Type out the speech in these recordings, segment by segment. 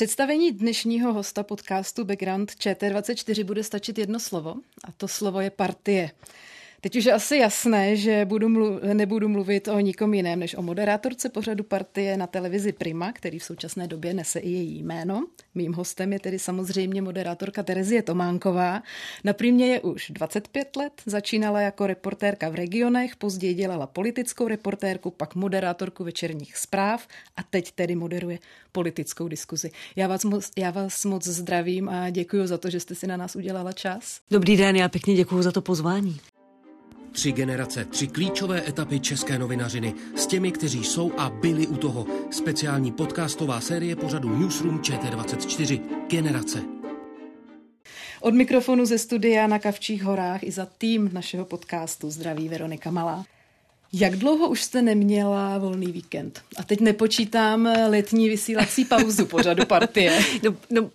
Představení dnešního hosta podcastu Background ČT24 bude stačit jedno slovo a to slovo je partie. Teď už je asi jasné, že budu mluv, nebudu mluvit o nikom jiném než o moderátorce pořadu partie na televizi Prima, který v současné době nese i její jméno. Mým hostem je tedy samozřejmě moderátorka Terezie Tománková. Na Primě je už 25 let, začínala jako reportérka v regionech, později dělala politickou reportérku, pak moderátorku večerních zpráv a teď tedy moderuje politickou diskuzi. Já vás, moc, já vás moc zdravím a děkuji za to, že jste si na nás udělala čas. Dobrý den, já pěkně děkuji za to pozvání. Tři generace, tři klíčové etapy české novinařiny s těmi, kteří jsou a byli u toho. Speciální podcastová série pořadu Newsroom ČT24. Generace. Od mikrofonu ze studia na Kavčích horách i za tým našeho podcastu zdraví Veronika Malá. Jak dlouho už jste neměla volný víkend? A teď nepočítám letní vysílací pauzu pořadu partie. No, no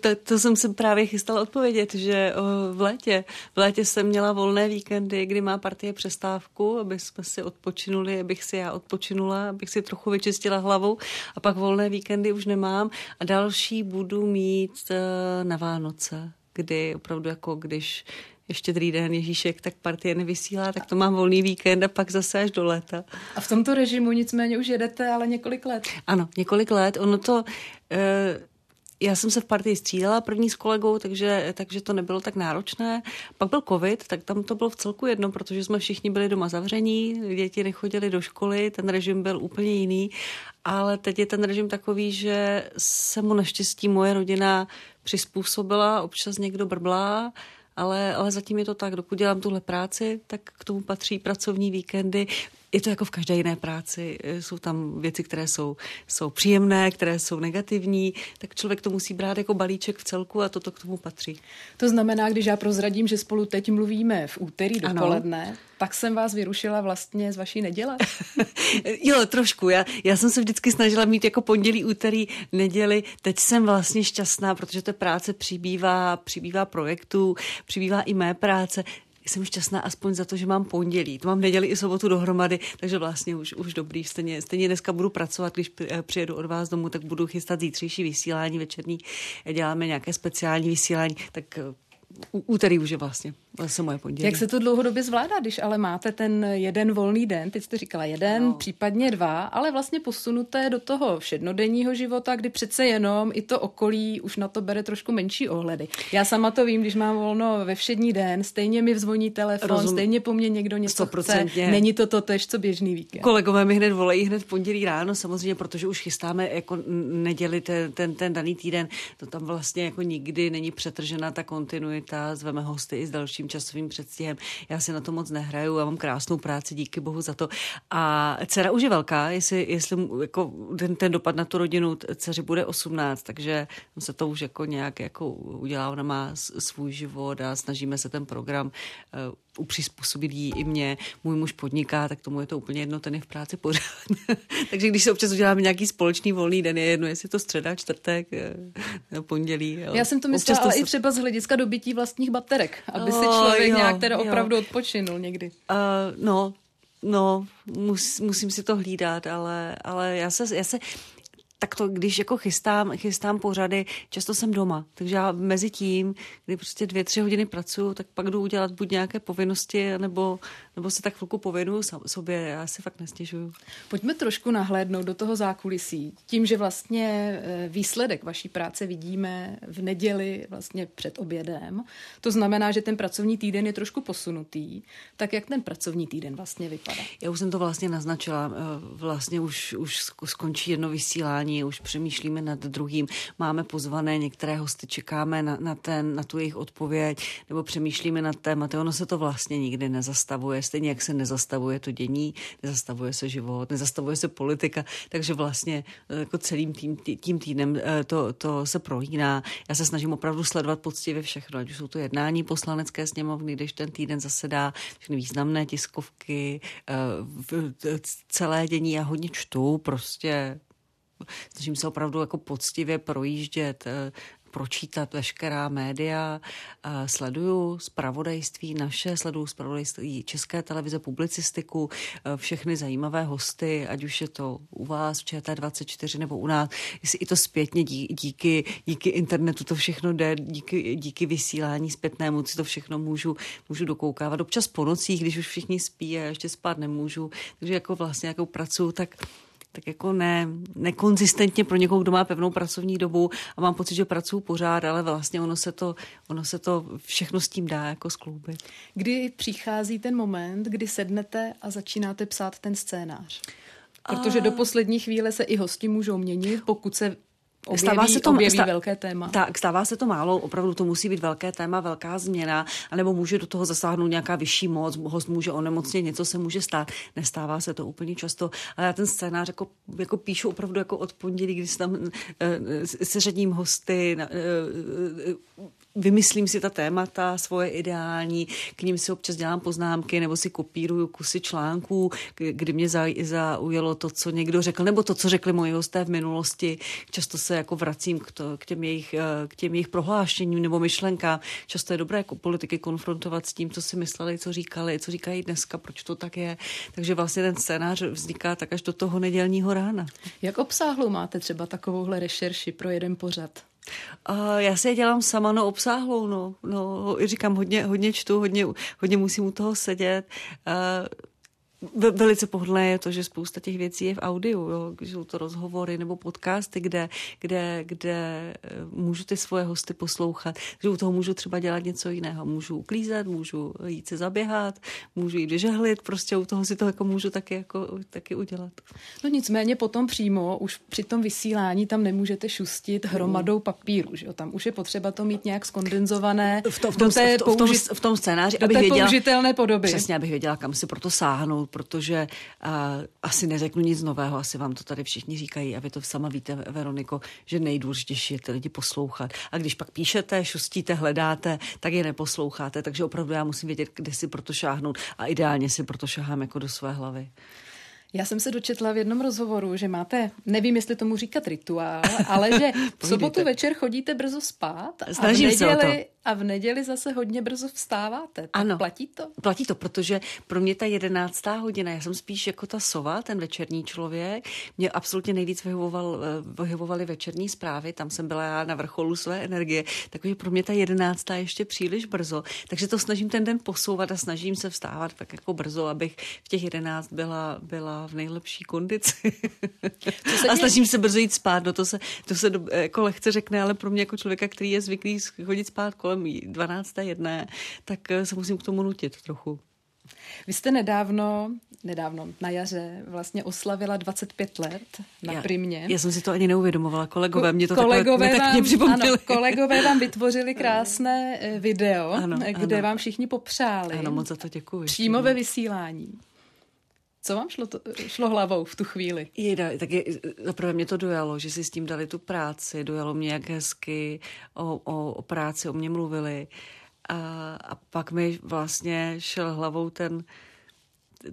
to, to jsem se právě chystala odpovědět, že v létě. V létě jsem měla volné víkendy, kdy má partie přestávku, aby jsme si odpočinuli, abych si já odpočinula, abych si trochu vyčistila hlavu. A pak volné víkendy už nemám. A další budu mít uh, na Vánoce, kdy opravdu jako když ještě druhý den Ježíšek, tak partie nevysílá, tak to mám volný víkend a pak zase až do léta. A v tomto režimu nicméně už jedete, ale několik let. Ano, několik let. Ono to... E, já jsem se v partii střídala první s kolegou, takže, takže to nebylo tak náročné. Pak byl covid, tak tam to bylo v celku jedno, protože jsme všichni byli doma zavření, děti nechodili do školy, ten režim byl úplně jiný, ale teď je ten režim takový, že se mu naštěstí moje rodina přizpůsobila, občas někdo brblá, ale, ale zatím je to tak, dokud dělám tuhle práci, tak k tomu patří pracovní víkendy. Je to jako v každé jiné práci. Jsou tam věci, které jsou, jsou příjemné, které jsou negativní, tak člověk to musí brát jako balíček v celku a toto k tomu patří. To znamená, když já prozradím, že spolu teď mluvíme v úterý dopoledne, ano. tak jsem vás vyrušila vlastně z vaší neděle. jo, trošku. Já, já jsem se vždycky snažila mít jako pondělí, úterý, neděli. Teď jsem vlastně šťastná, protože to práce přibývá, přibývá projektů, přibývá i mé práce jsem šťastná aspoň za to, že mám pondělí. To mám neděli i sobotu dohromady, takže vlastně už, už dobrý. Stejně, stejně dneska budu pracovat, když eh, přijedu od vás domů, tak budu chystat zítřejší vysílání večerní. Děláme nějaké speciální vysílání, tak eh, úterý už je vlastně zase moje pondělí. Jak se to dlouhodobě zvládá, když ale máte ten jeden volný den, teď jste říkala jeden, no. případně dva, ale vlastně posunuté do toho všednodenního života, kdy přece jenom i to okolí už na to bere trošku menší ohledy. Já sama to vím, když mám volno ve všední den, stejně mi vzvoní telefon, Rozum. stejně po mně někdo něco 100%. chce. Není to to tež, co běžný víkend. Kolegové mi hned volají hned v pondělí ráno, samozřejmě, protože už chystáme jako neděli ten, ten, ten daný týden. To tam vlastně jako nikdy není přetržena ta kontinuita, zveme hosty i s dalším časovým předstihem. Já si na to moc nehraju, já mám krásnou práci, díky bohu za to. A dcera už je velká, jestli, jestli jako ten, ten dopad na tu rodinu, dceři bude 18, takže se to už jako nějak jako udělá, ona má svůj život a snažíme se ten program upřizpůsobit jí i mě. Můj muž podniká, tak tomu je to úplně jedno, ten je v práci pořád. Takže když se občas uděláme nějaký společný volný den, je jedno, jestli to středa, čtvrtek, eh, nebo pondělí. Jo. Já jsem to myslela, ale to... i třeba z hlediska dobytí vlastních baterek, aby oh, si člověk jo, nějak teda opravdu jo. odpočinul někdy. Uh, no, No, mus, musím si to hlídat, ale, ale já se, já se, tak to, když jako chystám, chystám pořady, často jsem doma. Takže já mezi tím, kdy prostě dvě, tři hodiny pracuju, tak pak jdu udělat buď nějaké povinnosti, nebo, nebo se tak chvilku pověnuju sobě. Já si fakt nestěžuju. Pojďme trošku nahlédnout do toho zákulisí. Tím, že vlastně e, výsledek vaší práce vidíme v neděli vlastně před obědem, to znamená, že ten pracovní týden je trošku posunutý. Tak jak ten pracovní týden vlastně vypadá? Já už jsem to vlastně naznačila. E, vlastně už, už skončí jedno vysílání vysílání, už přemýšlíme nad druhým, máme pozvané některé hosty, čekáme na, na, ten, na tu jejich odpověď, nebo přemýšlíme nad tématy. Ono se to vlastně nikdy nezastavuje, stejně jak se nezastavuje to dění, nezastavuje se život, nezastavuje se politika, takže vlastně eh, jako celým tím, tím týdnem eh, to, to se prolíná. Já se snažím opravdu sledovat poctivě všechno, ať už jsou to jednání poslanecké sněmovny, když ten týden zasedá, všechny významné tiskovky, eh, celé dění já hodně čtu, prostě snažím se opravdu jako poctivě projíždět pročítat veškerá média, sleduju zpravodajství naše, sleduju zpravodajství České televize, publicistiku, e, všechny zajímavé hosty, ať už je to u vás v ČT24 nebo u nás, jestli i to zpětně díky, díky internetu to všechno jde, díky, díky vysílání zpětnému si to všechno můžu, můžu dokoukávat. Občas po nocích, když už všichni spí a ještě spát nemůžu, takže jako vlastně jako pracuji, tak tak jako ne, nekonzistentně pro někoho, kdo má pevnou pracovní dobu a mám pocit, že pracuji pořád, ale vlastně ono se to, ono se to všechno s tím dá jako skloubit. Kdy přichází ten moment, kdy sednete a začínáte psát ten scénář? Protože do poslední chvíle se i hosti můžou měnit, pokud se objeví, stává se to, objeví stá, velké téma. Tak, stává se to málo, opravdu to musí být velké téma, velká změna, anebo může do toho zasáhnout nějaká vyšší moc, host může onemocnit, něco se může stát. Nestává se to úplně často, ale já ten scénář jako, jako píšu opravdu jako od pondělí, když tam uh, se řadím hosty, uh, vymyslím si ta témata svoje ideální, k ním si občas dělám poznámky nebo si kopíruju kusy článků, kdy mě zaujalo to, co někdo řekl, nebo to, co řekli moji hosté v minulosti. Často se jako vracím k, to, k, těm, jejich, eh, k těm jejich prohlášením nebo myšlenkám. Často je dobré jako politiky konfrontovat s tím, co si mysleli, co říkali, co říkají dneska, proč to tak je. Takže vlastně ten scénář vzniká tak až do toho nedělního rána. Jak obsáhlou máte třeba takovouhle rešerši pro jeden pořad? Uh, já si je dělám sama, no obsáhlou, no, no říkám, hodně, hodně čtu, hodně, hodně musím u toho sedět. Uh, Velice pohodlné je to, že spousta těch věcí je v audiu, jo? jsou to rozhovory nebo podcasty, kde, kde, kde eh, můžu ty svoje hosty poslouchat, že u toho můžu třeba dělat něco jiného. Můžu uklízet, můžu jít se zaběhat, můžu jít vyžehlit, prostě u toho si to jako můžu taky, jako, taky udělat. No nicméně potom přímo, už při tom vysílání tam nemůžete šustit hromadou papíru, že jo? tam už je potřeba to mít nějak skondenzované v, to, v, tom, v, tom, v, tom, v tom scénáři, abych věděla, použitelné podoby. Přesně, abych věděla, kam si proto sáhnout protože uh, asi neřeknu nic nového, asi vám to tady všichni říkají a vy to sama víte, Veroniko, že nejdůležitější je ty lidi poslouchat. A když pak píšete, šustíte, hledáte, tak je neposloucháte, takže opravdu já musím vědět, kde si proto šáhnout a ideálně si proto šahám jako do své hlavy. Já jsem se dočetla v jednom rozhovoru, že máte, nevím, jestli tomu říkat rituál, ale že v sobotu večer chodíte brzo spát a Snažím v neděli, a v neděli zase hodně brzo vstáváte. Tak ano, platí to? Platí to, protože pro mě ta jedenáctá hodina, já jsem spíš jako ta sova, ten večerní člověk. Mě absolutně nejvíc vyhovoval, eh, vyhovovaly večerní zprávy, tam jsem byla já na vrcholu své energie, takže pro mě ta jedenáctá ještě příliš brzo. Takže to snažím ten den posouvat a snažím se vstávat tak jako brzo, abych v těch jedenáct byla, byla v nejlepší kondici. a snažím se brzo jít spát, no to se, to se do, jako lehce řekne, ale pro mě jako člověka, který je zvyklý chodit spát kolem 12. jedné, tak eh, se musím k tomu nutit trochu. Vy jste nedávno, nedávno na jaře vlastně oslavila 25 let na já, Primě. Já jsem si to ani neuvědomovala, kolegové mě to kolegové takhle, vám, připomněli. Ano, kolegové vám vytvořili krásné eh, video, ano, kde ano. vám všichni popřáli. Ano, moc za to děkuji. Přímo ve vysílání. Co vám šlo, to, šlo hlavou v tu chvíli? Jeda, tak je, zaprvé mě to dojalo, že si s tím dali tu práci, dojalo mě, jak hezky o, o, o práci o mě mluvili. A, a pak mi vlastně šel hlavou ten,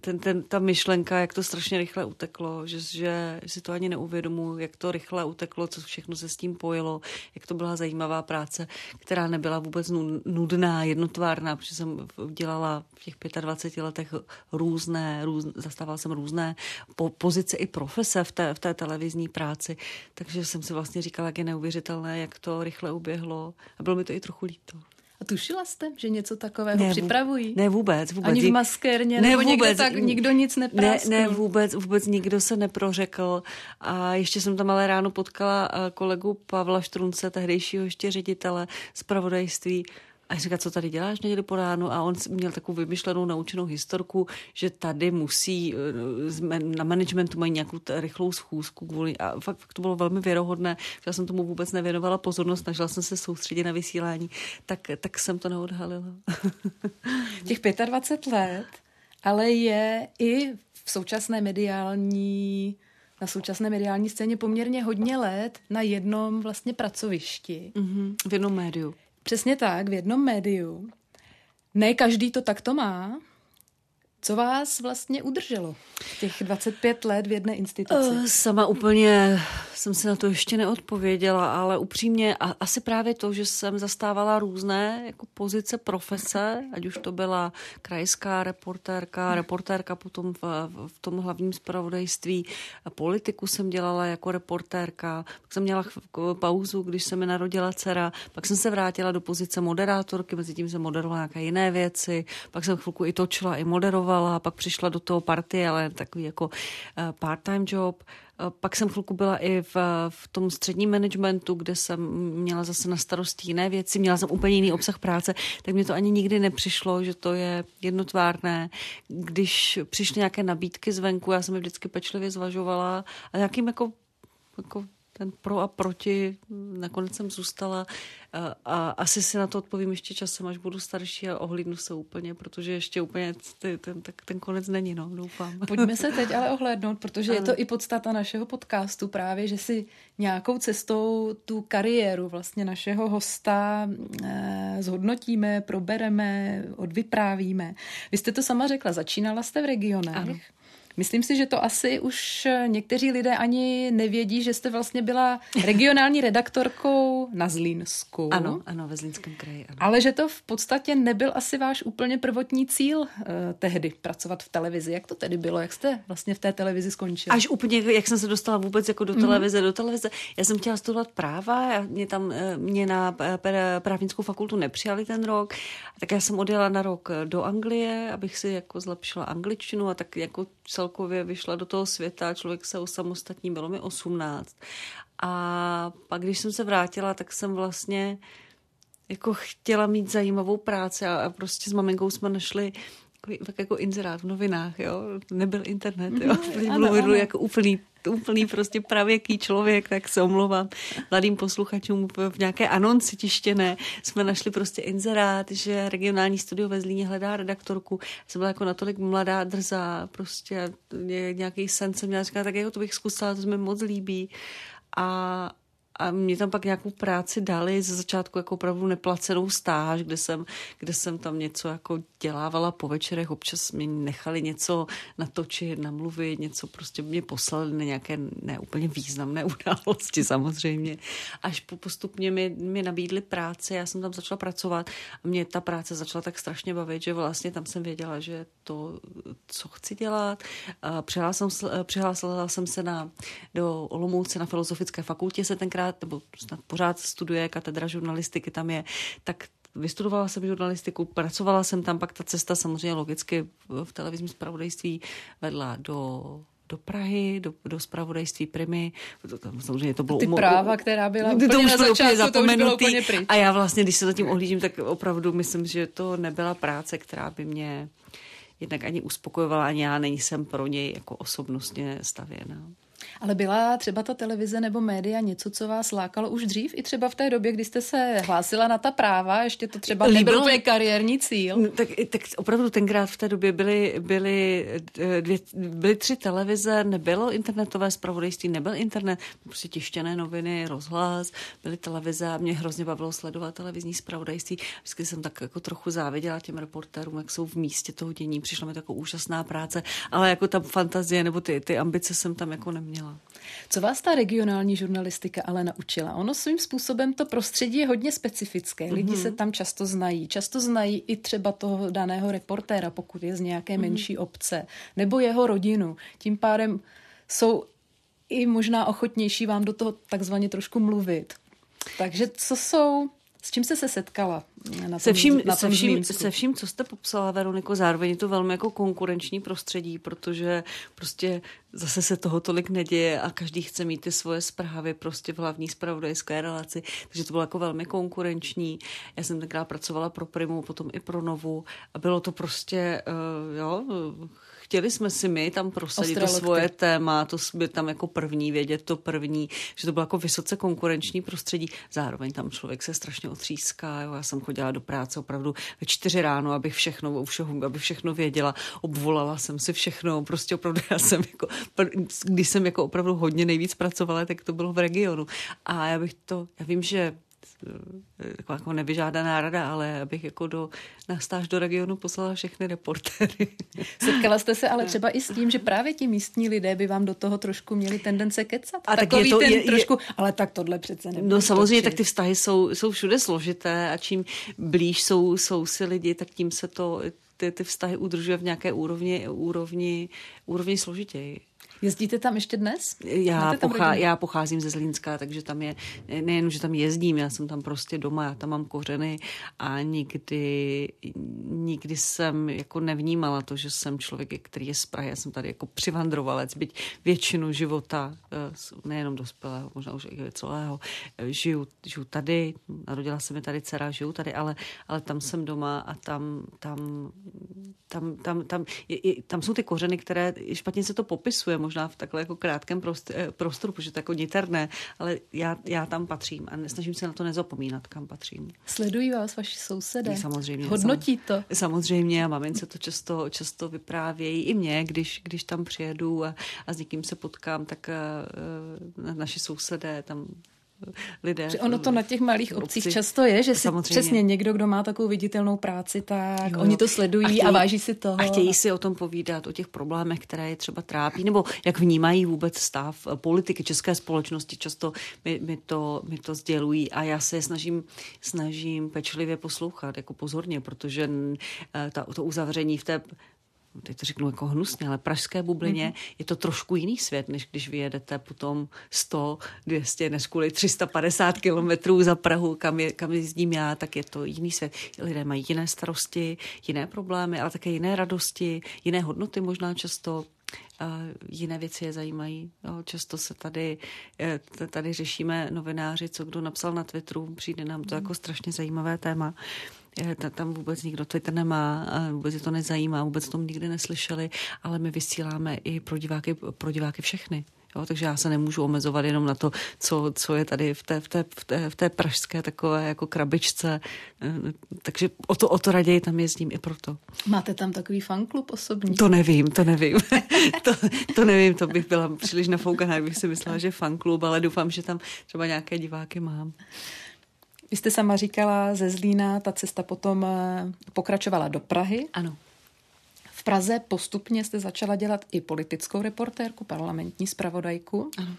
ten, ten, ta myšlenka, jak to strašně rychle uteklo, že, že si to ani neuvědomuji, jak to rychle uteklo, co všechno se s tím pojilo, jak to byla zajímavá práce, která nebyla vůbec nudná, jednotvárná, protože jsem dělala v těch 25 letech různé, různé zastávala jsem různé po, pozice i profese v té, v té televizní práci, takže jsem si vlastně říkala, jak je neuvěřitelné, jak to rychle uběhlo a bylo mi to i trochu líto. A tušila jste, že něco takového ne, připravují? Ne, vůbec, vůbec. Ani v maskérně, ne, nebo vůbec, někde tak nikdo nic nepráskl? Ne, ne, vůbec, vůbec nikdo se neprořekl. A ještě jsem tam ale ráno potkala eh, kolegu Pavla Štrunce, tehdejšího ještě ředitele zpravodajství, A říká, co tady děláš neděli po ránu? A on měl takovou vymyšlenou naučenou historku, že tady musí, eh, na managementu mají nějakou rychlou schůzku kvůli, a fakt, fakt to bylo velmi věrohodné, že já jsem tomu vůbec nevěnovala pozornost, snažila jsem se soustředit na vysílání, tak, tak jsem to neodhalila. Těch 25 let, ale je i v současné mediální na současné mediální scéně poměrně hodně let na jednom vlastně pracovišti. Mm-hmm, v jednom médiu. Přesně tak, v jednom médiu. Ne každý to takto má. Co vás vlastně udrželo těch 25 let v jedné instituci? Uh, sama úplně jsem si na to ještě neodpověděla, ale upřímně a, asi právě to, že jsem zastávala různé jako pozice profese, ať už to byla krajská reportérka, reportérka potom v, v tom hlavním zpravodajství, politiku jsem dělala jako reportérka, pak jsem měla pauzu, když se mi narodila dcera, pak jsem se vrátila do pozice moderátorky, mezi tím jsem moderovala nějaké jiné věci, pak jsem chvilku i točila, i moderovala, pak přišla do toho partie, ale takový jako uh, part-time job. Uh, pak jsem chvilku byla i v, v tom středním managementu, kde jsem měla zase na starosti jiné věci, měla jsem úplně jiný obsah práce, tak mě to ani nikdy nepřišlo, že to je jednotvárné. Když přišly nějaké nabídky zvenku, já jsem je vždycky pečlivě zvažovala a nějakým jako jako ten pro a proti, nakonec jsem zůstala a, a asi si na to odpovím ještě časem, až budu starší a ohlídnu se úplně, protože ještě úplně ten, ten, ten konec není, no, doufám. Pojďme se teď ale ohlédnout, protože je to i podstata našeho podcastu právě, že si nějakou cestou tu kariéru vlastně našeho hosta eh, zhodnotíme, probereme, odvyprávíme. Vy jste to sama řekla, začínala jste v regionech. Ano. Myslím si, že to asi už někteří lidé ani nevědí, že jste vlastně byla regionální redaktorkou na Zlínsku. Ano, ano, ve Zlínském kraji. Ano. Ale že to v podstatě nebyl asi váš úplně prvotní cíl uh, tehdy pracovat v televizi. Jak to tedy bylo? Jak jste vlastně v té televizi skončila? Až úplně, jak jsem se dostala vůbec jako do mhm. televize, mm-hmm. do televize. Já jsem chtěla studovat práva, mě tam, eh, mě na eh, právnickou fakultu nepřijali ten rok, tak já jsem odjela na rok do Anglie, abych si jako zlepšila angličtinu a tak jako celkově vyšla do toho světa, člověk se osamostatní, bylo mi 18. A pak, když jsem se vrátila, tak jsem vlastně jako chtěla mít zajímavou práci a, prostě s maminkou jsme našli tak jako inzerát v novinách, jo. Nebyl internet, jo. Mm, mluvil jako úplný úplný prostě pravěký člověk, tak se omlouvám mladým posluchačům v nějaké anonci tištěné. Jsme našli prostě inzerát, že regionální studio ve Zlíně hledá redaktorku. Jsem byla jako natolik mladá, drzá, prostě nějaký sen jsem měla říkat, tak jako to bych zkusila, to se mi moc líbí. A, a mě tam pak nějakou práci dali ze začátku jako opravdu neplacenou stáž, kde jsem, kde jsem tam něco jako dělávala po večerech, občas mě nechali něco natočit, namluvit, něco prostě mě poslali na nějaké neúplně významné události samozřejmě. Až po postupně mi, mi nabídli práci, já jsem tam začala pracovat a mě ta práce začala tak strašně bavit, že vlastně tam jsem věděla, že to, co chci dělat. Přihlásila jsem, přihlásila jsem se na, do Olomouce na Filozofické fakultě se tenkrát pořád, nebo snad pořád studuje, katedra žurnalistiky tam je, tak vystudovala jsem žurnalistiku, pracovala jsem tam, pak ta cesta samozřejmě logicky v televizním zpravodajství vedla do do Prahy, do, do spravodajství Primy. To, samozřejmě to bylo... Ty umo- práva, která byla úplně to už na začátku, zapomenutý. to už bylo úplně pryč. A já vlastně, když se zatím ohlížím, tak opravdu myslím, že to nebyla práce, která by mě jednak ani uspokojovala, ani já nejsem pro něj jako osobnostně stavěna. Ale byla třeba ta televize nebo média něco, co vás lákalo už dřív, i třeba v té době, kdy jste se hlásila na ta práva, ještě to třeba nebyl tvůj kariérní cíl? No, tak, tak opravdu tenkrát v té době byly, byly, eh, dvě, byly tři televize, nebylo internetové zpravodajství, nebyl internet, prostě tištěné noviny, rozhlas, byly televize a mě hrozně bavilo sledovat televizní zpravodajství. Vždycky jsem tak jako trochu záviděla těm reportérům, jak jsou v místě toho dění. Přišla mi jako úžasná práce, ale jako ta fantazie nebo ty, ty ambice jsem tam jako neměla neměla. Co vás ta regionální žurnalistika ale naučila? Ono svým způsobem to prostředí je hodně specifické. Lidi mm-hmm. se tam často znají. Často znají i třeba toho daného reportéra, pokud je z nějaké mm-hmm. menší obce, nebo jeho rodinu. Tím pádem jsou i možná ochotnější vám do toho takzvaně trošku mluvit. Takže co jsou S čím jste se setkala? Na tom, se, vším, na se, vším, se vším, co jste popsala, Veroniko, zároveň je to velmi jako konkurenční prostředí, protože prostě zase se toho tolik neděje a každý chce mít ty svoje zprávy prostě v hlavní spravodajské relaci, takže to bylo jako velmi konkurenční. Já jsem tenkrát pracovala pro Primu, potom i pro Novu a bylo to prostě, uh, jo, chtěli jsme si my tam prosadit to svoje téma, to být tam jako první, vědět to první, že to bylo jako vysoce konkurenční prostředí. Zároveň tam člověk se strašně otříská. Jo. Já jsem chodila do práce opravdu ve čtyři ráno, abych všechno, všeho, aby všechno věděla. Obvolala jsem si všechno. Prostě opravdu já jsem jako, když jsem jako opravdu hodně nejvíc pracovala, tak to bylo v regionu. A já bych to, já vím, že jako, jako nevyžádaná rada, ale abych jako do, na stáž do regionu poslala všechny reportéry. Setkala jste se ale třeba i s tím, že právě ti místní lidé by vám do toho trošku měli tendence kecat? A tak je to, ten je, trošku, ale tak tohle přece nebude. No samozřejmě, tak ty vztahy jsou, jsou všude složité a čím blíž jsou, jsou si lidi, tak tím se to ty, ty vztahy udržuje v nějaké úrovni, úrovni, úrovni složitěji. Jezdíte tam ještě dnes? Já, pochá, já pocházím ze Zlínska, takže tam je, nejen, že tam jezdím, já jsem tam prostě doma, já tam mám kořeny a nikdy, nikdy jsem jako nevnímala to, že jsem člověk, který je z Prahy, já jsem tady jako přivandrovalec, byť většinu života, eh, nejenom dospělého, možná už i celého, eh, žiju, žiju tady, narodila se mi tady dcera, žiju tady, ale, ale tam jsem doma a tam, tam, tam, tam, tam, je, je, tam jsou ty kořeny, které špatně se to popisuje, možná v takhle jako krátkém eh, prostoru, protože to je jako niterné, ale já, já tam patřím a snažím se na to nezapomínat, kam patřím. Sledují vás vaši sousedé? Samozřejmě. Hodnotí to? Samozřejmě a mamince to často, často vyprávějí i mě, když, když tam přijedu a, a s někým se potkám, tak uh, naši sousedé tam lidé. Že ono to na těch malých obcích často je, že si Samozřejmě. přesně někdo, kdo má takovou viditelnou práci, tak jo. oni to sledují a, chtějí, a váží si toho. A chtějí si o tom povídat, o těch problémech, které je třeba trápí, nebo jak vnímají vůbec stav politiky české společnosti. Často mi, mi, to, mi to sdělují a já se snažím, snažím pečlivě poslouchat, jako pozorně, protože eh, ta, to uzavření v té teď to řeknu jako hnusně, ale pražské bublině mm-hmm. je to trošku jiný svět, než když vyjedete potom 100, 200, než kvůli 350 kilometrů za Prahu, kam, je, kam jezdím já, tak je to jiný svět. Lidé mají jiné starosti, jiné problémy, ale také jiné radosti, jiné hodnoty možná často. A jiné věci je zajímají. Jo, často se tady, eh, tady řešíme novináři, co kdo napsal na Twitteru, přijde nám to mm. jako strašně zajímavé téma tam vůbec nikdo Twitter nemá, vůbec je to nezajímá, vůbec tom nikdy neslyšeli, ale my vysíláme i pro diváky, pro diváky všechny. Jo, takže já se nemůžu omezovat jenom na to, co, co je tady v té, v, té, v, té, v té pražské takové jako krabičce. Takže o to, o to raději tam jezdím i proto. Máte tam takový fanklub osobní? To nevím, to nevím. to, to nevím, to bych byla příliš nafoukaná, bych si myslela, že fanklub, ale doufám, že tam třeba nějaké diváky mám. Vy jste sama říkala ze Zlína, ta cesta potom eh, pokračovala do Prahy. Ano. V Praze postupně jste začala dělat i politickou reportérku, parlamentní zpravodajku. Ano.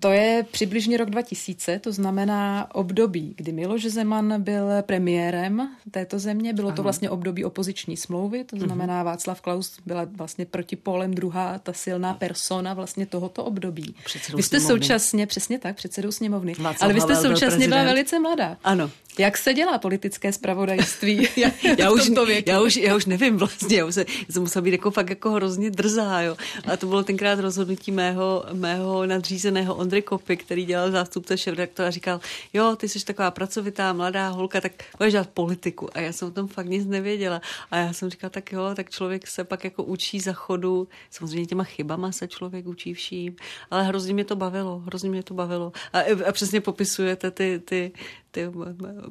To je přibližně rok 2000, to znamená období, kdy Miloš Zeman byl premiérem této země. Bylo ano. to vlastně období opoziční smlouvy, to mhm. znamená. Václav Klaus byla vlastně proti Polem druhá ta silná persona vlastně tohoto období. Předsedou vy jste sněmovny. současně, přesně tak, předsedou sněmovny, Václav ale vy jste Havel současně byla velice mladá. Ano. Jak se dělá politické spravodajství? já, já, už, já, už, já už nevím vlastně, já už se, já jsem musela být jako fakt jako hrozně drzá, jo. A to bylo tenkrát rozhodnutí mého, mého nadřízeného Ondry Kopy, který dělal zástupce šéf a říkal, jo, ty jsi taková pracovitá, mladá holka, tak budeš dělat politiku. A já jsem o tom fakt nic nevěděla. A já jsem říkala, tak jo, tak člověk se pak jako učí za chodu. Samozřejmě těma chybama se člověk učí vším, ale hrozně mě to bavilo, hrozně mě to bavilo. A, a přesně popisujete ty, ty, ty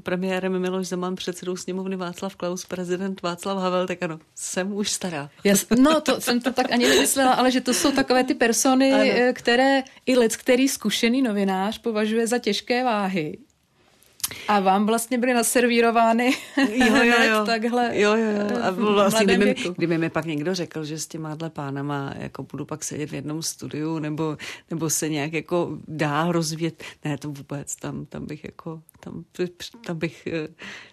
premiérem Miloš Zeman, předsedou sněmovny Václav Klaus, prezident Václav Havel, tak ano, jsem už stará. Jas, no, to jsem to tak ani nemyslela, ale že to jsou takové ty persony, ano. Eh, které i lec, který zkušený novinář považuje za těžké váhy. A vám vlastně byly naservírovány jo, jo, jo. takhle jo, jo, jo. A vlastně, kdyby, kdyby mi pak někdo řekl, že s těma pánama jako budu pak sedět v jednom studiu nebo, nebo se nějak jako dá rozvíjet, ne, to vůbec, tam, tam bych jako, tam, tam bych, eh,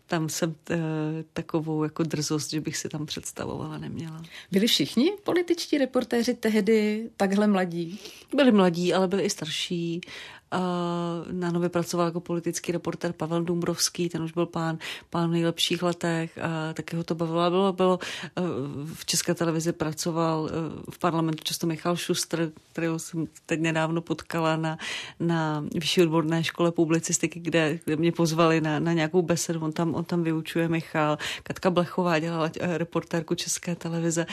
tam jsem t, eh, takovou jako drzost, že bych si tam představovala neměla. Byli všichni političtí reportéři tehdy takhle mladí? Byli mladí, ale byli i starší na nově pracoval jako politický reporter Pavel Dumbrovský, ten už byl pán, pán v nejlepších letech, a taky ho to bavilo. Bylo, bylo, v České televizi pracoval v parlamentu často Michal Šustr, kterého jsem teď nedávno potkala na, na vyšší odborné škole publicistiky, kde, kde mě pozvali na, na nějakou besedu. On tam, on tam vyučuje Michal. Katka Blechová dělala reportérku České televize.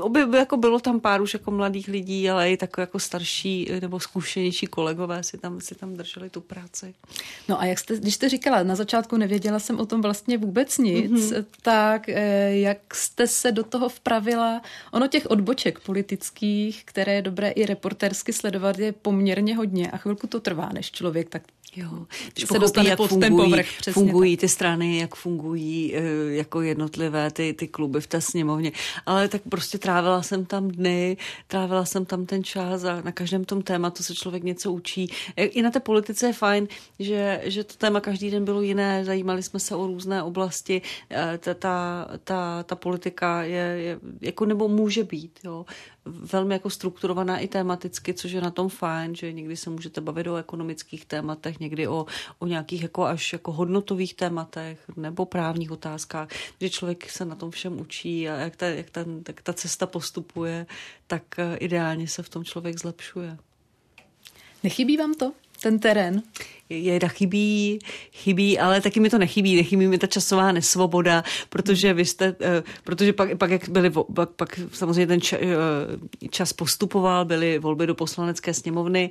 Obě, jako bylo tam pár už jako mladých lidí, ale i tak jako starší nebo zkušenější kolegové si tam, si tam drželi tu práci. No a jak jste, když jste říkala, na začátku nevěděla jsem o tom vlastně vůbec nic, mm-hmm. tak eh, jak jste se do toho vpravila? Ono těch odboček politických, které je dobré i reportérsky sledovat, je poměrně hodně a chvilku to trvá, než člověk tak Jo, když se dostane jak pod fungují, ten povrch. Fungují tak. ty strany, jak fungují eh, jako jednotlivé ty, ty kluby v té sněmovně. Ale tak prostě trávila jsem tam dny, trávila jsem tam ten čas a na každém tom tématu se člověk něco učí. I na té politice je fajn, že, že to téma každý den bylo jiné, zajímali jsme se o různé oblasti. Eh, ta, ta, ta, ta politika je, je, jako nebo může být, jo velmi jako strukturovaná i tematicky, což je na tom fajn, že někdy se můžete bavit o ekonomických tématech, někdy o, o nějakých jako až jako hodnotových tématech nebo právních otázkách, že člověk se na tom všem učí a jak ta, jak ta, jak ta cesta postupuje, tak eh, ideálně se v tom člověk zlepšuje. Nechybí vám to? ten terén? Jeda chybí, chybí, ale taky mi to nechybí, nechybí mi ta časová nesvoboda, protože vy jste, eh, protože pak, pak jak byly, pak, pak samozřejmě ten eh, čas postupoval, byly volby do poslanecké sněmovny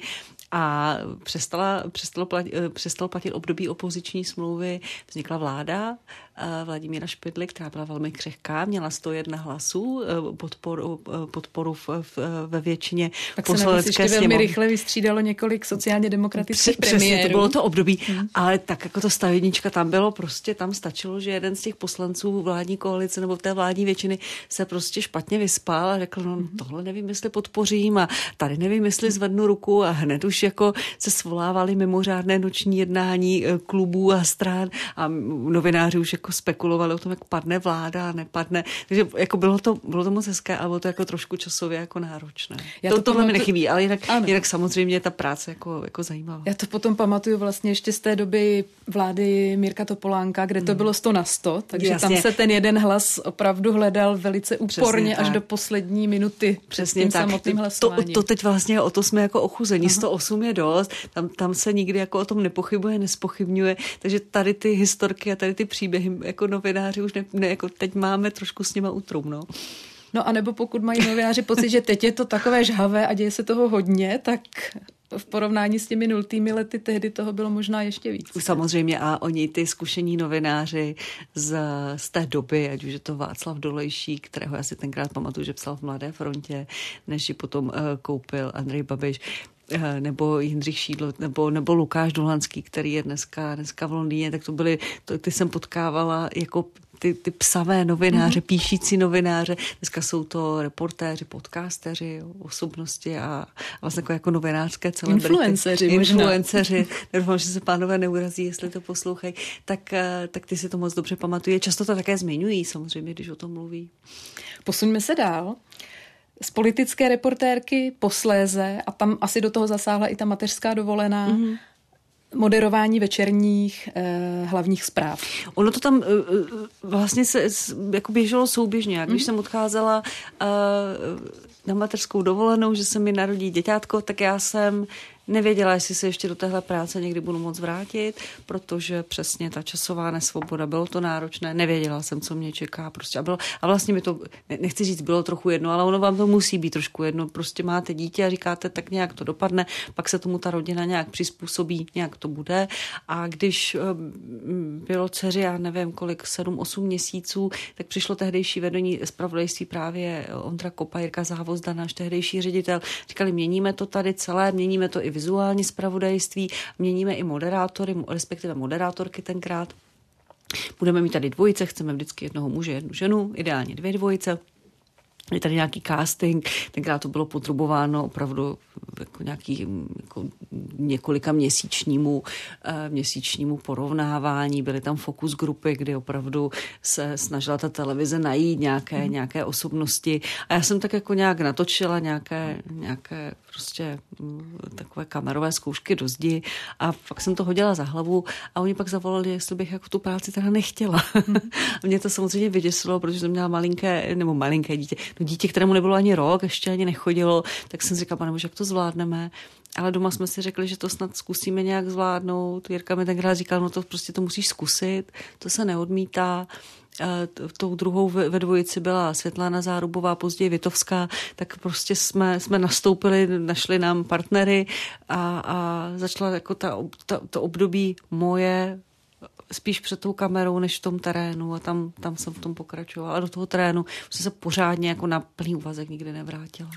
a přestala, přestalo platit, eh, přestalo platit období opoziční smlouvy, vznikla vláda Vladimíra Špidly, která byla velmi křehká, měla 101 hlasů, podporu, podporu v, v, ve většině tak poslanecké se velmi rychle vystřídalo několik sociálně demokratických premiérů. Přesně, to bylo to období, hmm. ale tak jako to stavebnička tam bylo prostě, tam stačilo, že jeden z těch poslanců vládní koalice nebo té vládní většiny se prostě špatně vyspal a řekl, no hmm. tohle nevím, jestli podpořím a tady nevím, jestli zvednu ruku a hned už jako se svolávali mimořádné noční jednání eh, klubů a stran a novináři už jako spekulovali o tom, jak padne vláda a nepadne. Takže jako bylo to, bylo to moc hezké, ale bylo to jako trošku časově jako náročné. Já to, to tohle mi nechybí, ale jinak, jinak samozřejmě ta práce jako, jako zajímavá. Já to potom pamatuju vlastně ještě z té doby vlády Mirka Topolánka, kde to hmm. bylo 100 na 100, takže Jasně. tam se ten jeden hlas opravdu hledal velice úporně až do poslední minuty Přesně tak. samotným hlasováním. To, to teď vlastně o to jsme jako ochuzení. Aha. 108 je dost, tam, tam se nikdy jako o tom nepochybuje, nespochybňuje, takže tady ty historky a tady ty příběhy jako novináři už ne, ne jako teď máme trošku s nima utrum, no. No a nebo pokud mají novináři pocit, že teď je to takové žhavé a děje se toho hodně, tak v porovnání s těmi nultými lety tehdy toho bylo možná ještě víc. Samozřejmě a oni ty zkušení novináři z, z té doby, ať už je to Václav Dolejší, kterého já si tenkrát pamatuju, že psal v Mladé frontě, než ji potom uh, koupil Andrej Babiš, nebo Jindřich Šídlo, nebo, nebo Lukáš Dulanský, který je dneska, dneska v Londýně, tak to byly, to, ty jsem potkávala jako ty, ty psavé novináře, mm-hmm. píšící novináře. Dneska jsou to reportéři, podcasteři, osobnosti a, a vlastně jako, jako novinářské celebrity. Influenceři Influenceři. Doufám, že se pánové neurazí, jestli to poslouchají. Tak, eh, tak ty si to moc dobře pamatuje. Často to také zmiňují, samozřejmě, když o tom mluví. Posuňme se dál z politické reportérky posléze, a tam asi do toho zasáhla i ta mateřská dovolená, mm-hmm moderování večerních eh, hlavních zpráv. Ono to tam eh, vlastně se jako běželo souběžně. Když mm. jsem odcházela eh, na mateřskou dovolenou, že se mi narodí děťátko, tak já jsem Nevěděla, jestli se ještě do téhle práce někdy budu moc vrátit, protože přesně ta časová nesvoboda, bylo to náročné, nevěděla jsem, co mě čeká. Prostě a, bylo, a vlastně mi to, nechci říct, bylo trochu jedno, ale ono vám to musí být trošku jedno. Prostě máte dítě a říkáte, tak nějak to dopadne, pak se tomu ta rodina nějak přizpůsobí, nějak to bude. A když eh, bylo dceři, já nevím kolik, sedm, osm měsíců, tak přišlo tehdejší vedení zpravodajství právě Ondra Kopa, Jirka Závozda, náš tehdejší ředitel. Říkali, měníme to tady celé, měníme to i vizuální zpravodajství, měníme i moderátory, respektive moderátorky tenkrát. Budeme mít tady dvojice, chceme vždycky jednoho muže, jednu ženu, ideálně dvě dvojice je tady nějaký casting, tenkrát to bylo potrubováno opravdu jako nějaký jako několika měsíčnímu, eh, měsíčnímu porovnávání. Byly tam fokus grupy, kdy opravdu se snažila ta televize najít nějaké, hmm. nějaké osobnosti. A já jsem tak jako nějak natočila nějaké, nějaké prostě mm, takové kamerové zkoušky do zdi a pak jsem to hodila za hlavu a oni pak zavolali, jestli bych jako tu práci teda nechtěla. A mě to samozřejmě vyděsilo, protože jsem měla malinké, nebo malinké dítě, no dítě, kterému nebylo ani rok, ještě ani nechodilo, tak jsem říkala, pane jak to zvládneme. Ale doma jsme si řekli, že to snad zkusíme nějak zvládnout. Jirka mi tenkrát říkal, no to prostě to musíš zkusit, to se neodmítá. Tou druhou ve dvojici byla Světlana Zárubová, později Vitovská, tak prostě jsme, jsme nastoupili, našli nám partnery a, a začala jako ta, ta, to období moje spíš před tou kamerou, než v tom terénu a tam, tam jsem v tom pokračovala. A do toho terénu jsem se pořádně jako na plný úvazek nikdy nevrátila.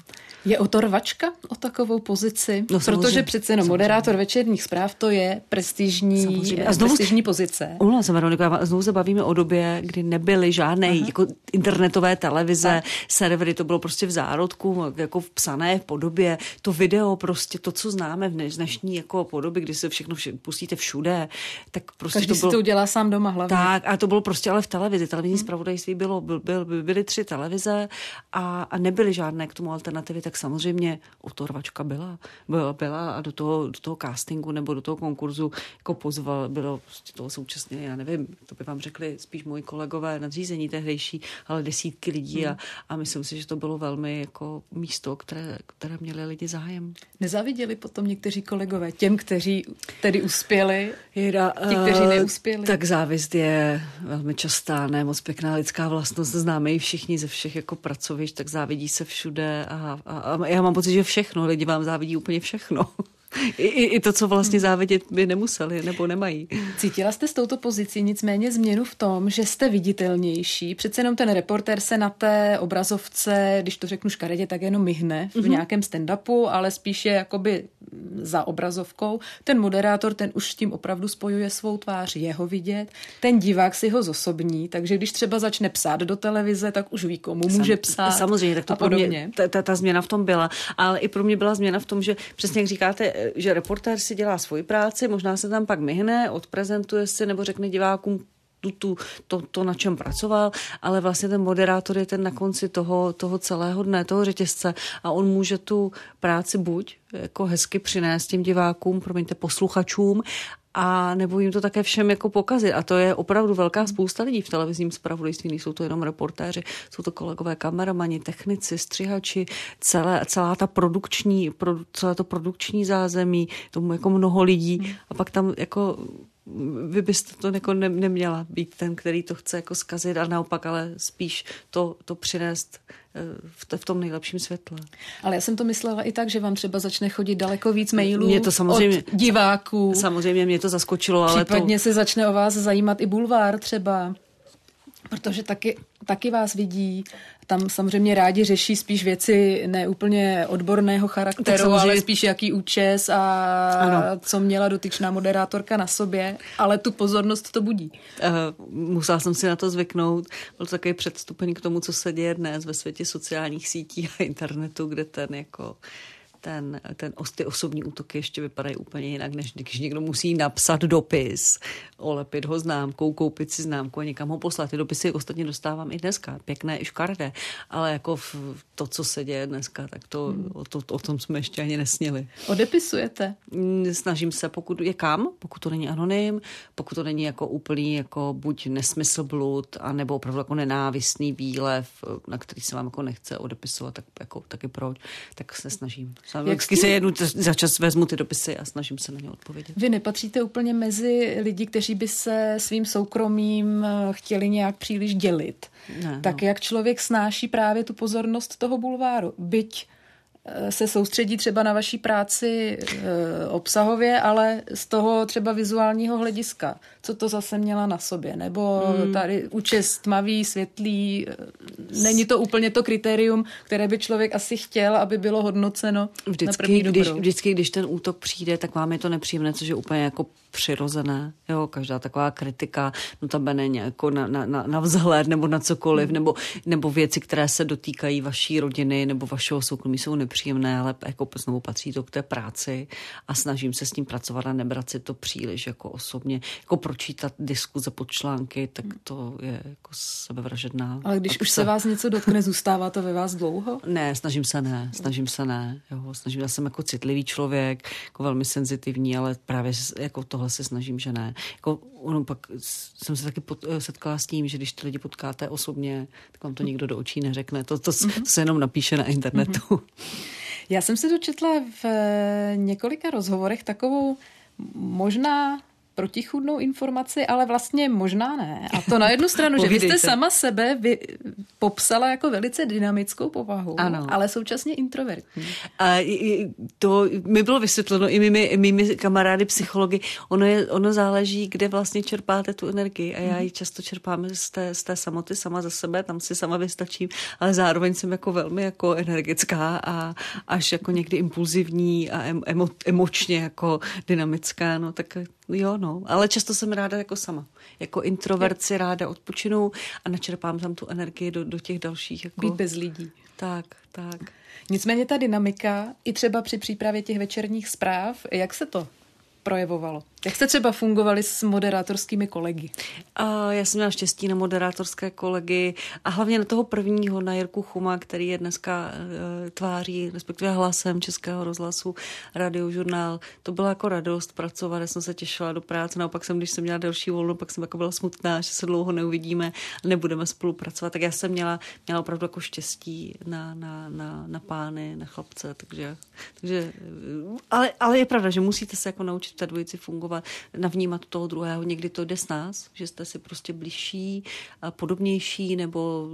Je o to rvačka o takovou pozici? No, Protože přece jenom moderátor večerních zpráv to je prestižní, a znovu, prestižní pozice. Umla se, Veronika, znovu se bavíme o době, kdy nebyly žádné Aha. jako internetové televize, tak. servery, to bylo prostě v zárodku, jako v psané podobě. To video, prostě to, co známe v dnešní jako podobě, kdy se všechno vše, pustíte všude, tak prostě Každý to bylo udělá sám doma hlavně. Tak, a to bylo prostě ale v televizi. Televizní hmm. zpravodajství bylo, byl, byl, byly tři televize a, a nebyly žádné k tomu alternativy, tak samozřejmě autorvačka byla, byla, byla a do toho, do toho castingu nebo do toho konkurzu jako pozval, bylo prostě toho současně, já nevím, to by vám řekli spíš moji kolegové nadřízení tehdejší, ale desítky lidí hmm. a, a myslím si, že to bylo velmi jako místo, které, které měli lidi zájem. Nezaviděli potom někteří kolegové těm, kteří tedy uspěli, Jira, ti, kteří eh, neuspěli? Dospělí. Tak závist je velmi častá, ne moc pěkná lidská vlastnost, známe ji všichni ze všech jako pracovišť, tak závidí se všude a, a, a já mám pocit, že všechno, lidi vám závidí úplně všechno. I, i, to, co vlastně závidět by nemuseli nebo nemají. Cítila jste s touto pozicí nicméně změnu v tom, že jste viditelnější. Přece jenom ten reportér se na té obrazovce, když to řeknu škaredě, tak jenom myhne v mm-hmm. nějakém stand-upu, ale spíše jakoby za obrazovkou. Ten moderátor, ten už s tím opravdu spojuje svou tvář, jeho vidět. Ten divák si ho zosobní, takže když třeba začne psát do televize, tak už ví, komu může psát. Samozřejmě, tak to a podobně. Mě, ta, ta, ta změna v tom byla. Ale i pro mě byla změna v tom, že přesně jak říkáte, že reportér si dělá svoji práci, možná se tam pak myhne, odprezentuje si nebo řekne divákům, tu, tu, to, to, na čem pracoval, ale vlastně ten moderátor je ten na konci toho, toho celého dne, toho řetězce a on může tu práci buď jako hezky přinést těm divákům, promiňte, posluchačům, a nebo jim to také všem jako pokazit. A to je opravdu velká spousta lidí v televizním zpravodajství, nejsou to jenom reportéři, jsou to kolegové kameramani, technici, střihači, celé, celá ta produkční, pro, celé to produkční zázemí, tomu jako mnoho lidí. A pak tam jako vy byste to jako ne, neměla být ten, který to chce jako zkazit a naopak, ale spíš to, to přinést v, v tom nejlepším světle. Ale já jsem to myslela i tak, že vám třeba začne chodit daleko víc mailů mě to samozřejmě, od diváků. Samozřejmě mě to zaskočilo, ale Případně to... se začne o vás zajímat i bulvár třeba. Protože taky, taky vás vidí tam samozřejmě rádi řeší spíš věci neúplně odborného charakteru, ale spíš jaký účes a ano. co měla dotyčná moderátorka na sobě, ale tu pozornost to budí. Uh, musela jsem si na to zvyknout. Byl to takový předstupeň k tomu, co se děje dnes ve světě sociálních sítí a internetu, kde ten jako ten, ten, ty osobní útoky ještě vypadají úplně jinak, než když někdo musí napsat dopis, olepit ho známkou, koupit si známku a někam ho poslat. Ty dopisy ostatně dostávám i dneska, pěkné i škaredé, ale jako v to, co se děje dneska, tak to, hmm. o, to, o tom jsme ještě ani nesněli. Odepisujete? Snažím se, pokud je kam, pokud to není anonym, pokud to není jako úplný jako buď nesmysl blud, anebo opravdu jako nenávistný výlev, na který se vám jako nechce odepisovat, tak jako taky proč, tak se snažím. Vždycky se jednu za čas vezmu ty dopisy a snažím se na ně odpovědět. Vy nepatříte úplně mezi lidi, kteří by se svým soukromím eh, chtěli nějak příliš dělit. Ne, tak no. jak člověk snáší právě tu pozornost toho bulváru? Byť se soustředí třeba na vaší práci e, obsahově, ale z toho třeba vizuálního hlediska. Co to zase měla na sobě? Nebo hmm. tady účest tmavý, světlý, eh, není to úplně to kritérium, které by člověk asi chtěl, aby bylo hodnoceno vždycky, na první když, vždycky, když ten útok přijde, tak vám je to nepříjemné, což je úplně jako přirozené. Jo, každá taková kritika, no tam není jako na, na, na, na vzhled nebo na cokoliv, nebo, nebo věci, které se dotýkají vaší rodiny nebo vašeho soukromí, jsou nepříjemné, ale jako znovu patří to k té práci a snažím se s tím pracovat a nebrat si to příliš jako osobně. Jako pročítat diskuze pod články, tak to je jako sebevražedná. Ale když už se vás něco dotkne, zůstává to ve vás dlouho? Ne, snažím se ne, snažím se ne. Jo, snažím, já jsem jako citlivý člověk, jako velmi senzitivní, ale právě jako tohle se snažím, že ne. Jako, ono pak jsem se taky pot, setkala s tím, že když ty lidi potkáte osobně, tak vám to nikdo do očí neřekne. To, to, mm-hmm. to se jenom napíše na internetu. Mm-hmm. Já jsem se dočetla v několika rozhovorech takovou možná protichudnou informaci, ale vlastně možná ne. A to na jednu stranu, že vy jste sama sebe vy, popsala jako velice dynamickou povahu, ano. ale současně introvertní. A to mi bylo vysvětleno i mými, mými kamarády psychologi. Ono, je, ono záleží, kde vlastně čerpáte tu energii a já ji často čerpám z té, z té samoty sama za sebe, tam si sama vystačím, ale zároveň jsem jako velmi jako energická a až jako někdy impulzivní a emo, emočně jako dynamická, no tak Jo, no, ale často jsem ráda jako sama. Jako introvert si ráda odpočinu a načerpám tam tu energii do, do těch dalších. Jako... Být bez lidí. Tak, tak. Nicméně ta dynamika, i třeba při přípravě těch večerních zpráv, jak se to projevovalo? Jak jste třeba fungovali s moderátorskými kolegy? A já jsem měla štěstí na moderátorské kolegy a hlavně na toho prvního, na Jirku Chuma, který je dneska uh, tváří, respektive hlasem Českého rozhlasu, radiožurnál. To byla jako radost pracovat, já jsem se těšila do práce, naopak jsem, když jsem měla delší volno, pak jsem jako byla smutná, že se dlouho neuvidíme a nebudeme spolupracovat. Tak já jsem měla, měla opravdu jako štěstí na, na, na, na pány, na chlapce, takže, takže ale, ale je pravda, že musíte se jako naučit té dvojici fungovat navnímat toho druhého. Někdy to jde s nás, že jste si prostě blížší, podobnější, nebo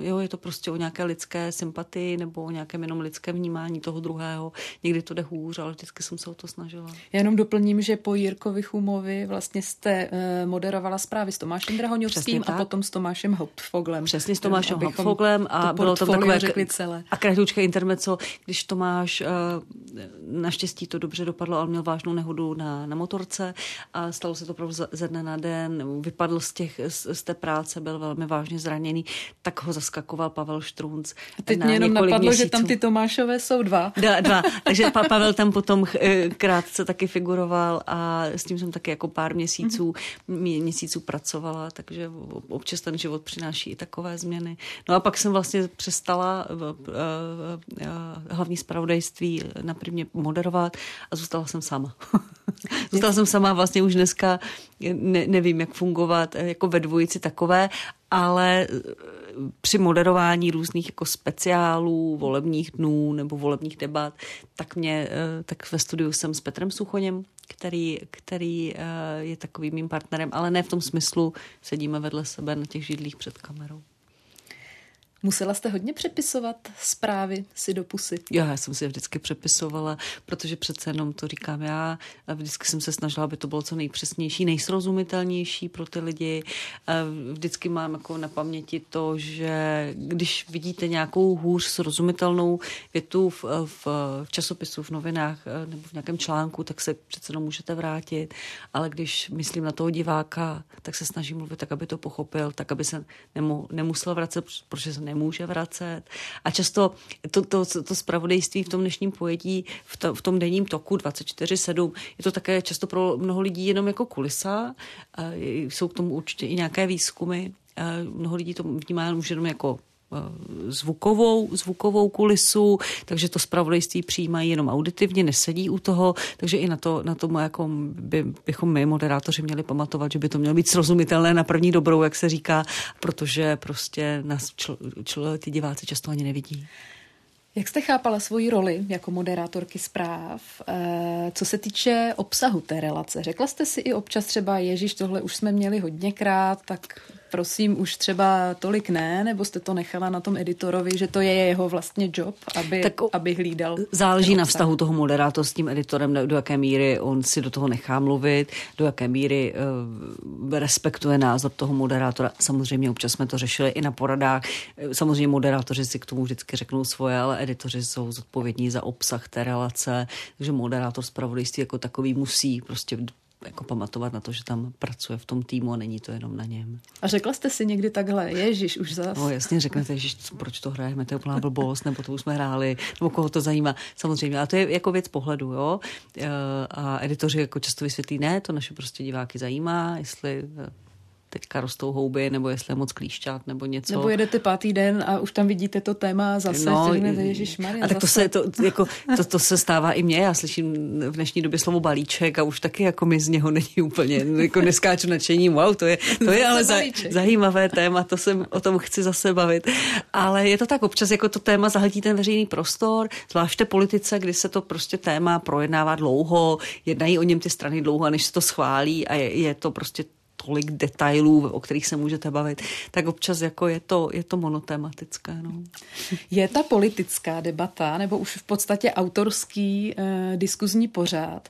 jo, je to prostě o nějaké lidské sympatii nebo o nějakém jenom lidském vnímání toho druhého. Někdy to jde hůř, ale vždycky jsem se o to snažila. Já jenom doplním, že po Jirkovi Chumovi vlastně jste uh, moderovala zprávy s Tomášem Drahoňovským a potom s Tomášem Hauptfoglem. Přesně s Tomášem Hauptfoglem a bylo to takové řekli celé. A kratučké intermeco, když Tomáš uh, naštěstí to dobře dopadlo, ale měl vážnou nehodu na, na motorce, a stalo se to opravdu ze dne na den. Vypadl z, těch, z, z té práce, byl velmi vážně zraněný, tak ho zaskakoval Pavel Štrunc. A teď mě jenom napadlo, měsíců. že tam ty Tomášové jsou dva. Dva, dva. Takže pa, Pavel tam potom eh, krátce taky figuroval a s tím jsem taky jako pár měsíců, mm-hmm. měsíců pracovala, takže občas ten život přináší i takové změny. No a pak jsem vlastně přestala hlavní zpravodajství na prvně moderovat a zůstala jsem sama. zůstala jsem sama vlastně už dneska ne, nevím, jak fungovat eh, jako ve dvojici takové, ale eh, při moderování různých jako speciálů, volebních dnů nebo volebních debat, tak mě, eh, tak ve studiu jsem s Petrem Suchoněm, který, který je takovým mým partnerem, ale ne v tom smyslu, sedíme vedle sebe na těch židlích před kamerou. Musela jste hodně přepisovat zprávy si do pusy? Jo, já jsem si je vždycky přepisovala, protože přece jenom to říkám já. Vždycky jsem se snažila, aby to bylo co nejpřesnější, nejsrozumitelnější pro ty lidi. Vždycky mám jako na paměti to, že když vidíte nějakou hůř srozumitelnou větu v, v, v časopisu, v novinách nebo v nějakém článku, tak se přece jenom můžete vrátit. Ale když myslím na toho diváka, tak se snažím mluvit tak, aby to pochopil, tak, aby se nemu, nemusel vracet, protože se nemůže vracet. A často to, to, to spravodajství v tom dnešním pojetí, v, to, v tom denním toku 24-7, je to také často pro mnoho lidí jenom jako kulisa. Jsou k tomu určitě i nějaké výzkumy. Mnoho lidí to vnímá jenom jako zvukovou, zvukovou kulisu, takže to zpravodajství přijímají jenom auditivně, nesedí u toho, takže i na to, na to jako by, bychom my, moderátoři, měli pamatovat, že by to mělo být srozumitelné na první dobrou, jak se říká, protože prostě nás čl, čl, ty diváci často ani nevidí. Jak jste chápala svoji roli jako moderátorky zpráv, eh, co se týče obsahu té relace? Řekla jste si i občas třeba, Ježíš, tohle už jsme měli hodněkrát, tak prosím, už třeba tolik ne, nebo jste to nechala na tom editorovi, že to je jeho vlastně job, aby, tak aby hlídal? Záleží na vztahu toho moderátora s tím editorem, do jaké míry on si do toho nechá mluvit, do jaké míry uh, respektuje názor toho moderátora. Samozřejmě občas jsme to řešili i na poradách. Samozřejmě moderátoři si k tomu vždycky řeknou svoje, ale editoři jsou zodpovědní za obsah té relace, takže moderátor zpravodajství jako takový musí prostě jako pamatovat na to, že tam pracuje v tom týmu a není to jenom na něm. A řekla jste si někdy takhle, ježiš, už zas. No jasně, řeknete, ježiš, proč to hrajeme, to je úplná blbost, nebo to už jsme hráli, nebo koho to zajímá. Samozřejmě, ale to je jako věc pohledu, jo. Eh, a editoři jako často vysvětlí, ne, to naše prostě diváky zajímá, jestli eh, teďka rostou houby, nebo jestli je moc klíšťat, nebo něco. Nebo jedete pátý den a už tam vidíte to téma zase, no, Maria, A tak to se, to, jako, to, to, se stává i mně, já slyším v dnešní době slovo balíček a už taky jako mi z něho není úplně, jako neskáču nadšením, wow, to je, to je ale za, zajímavé téma, to jsem, o tom chci zase bavit. Ale je to tak, občas jako to téma zahltí ten veřejný prostor, zvláště politice, kdy se to prostě téma projednává dlouho, jednají o něm ty strany dlouho, než se to schválí a je, je to prostě tolik detailů, o kterých se můžete bavit, tak občas jako je to, je to monotematické. No. Je ta politická debata, nebo už v podstatě autorský eh, diskuzní pořád,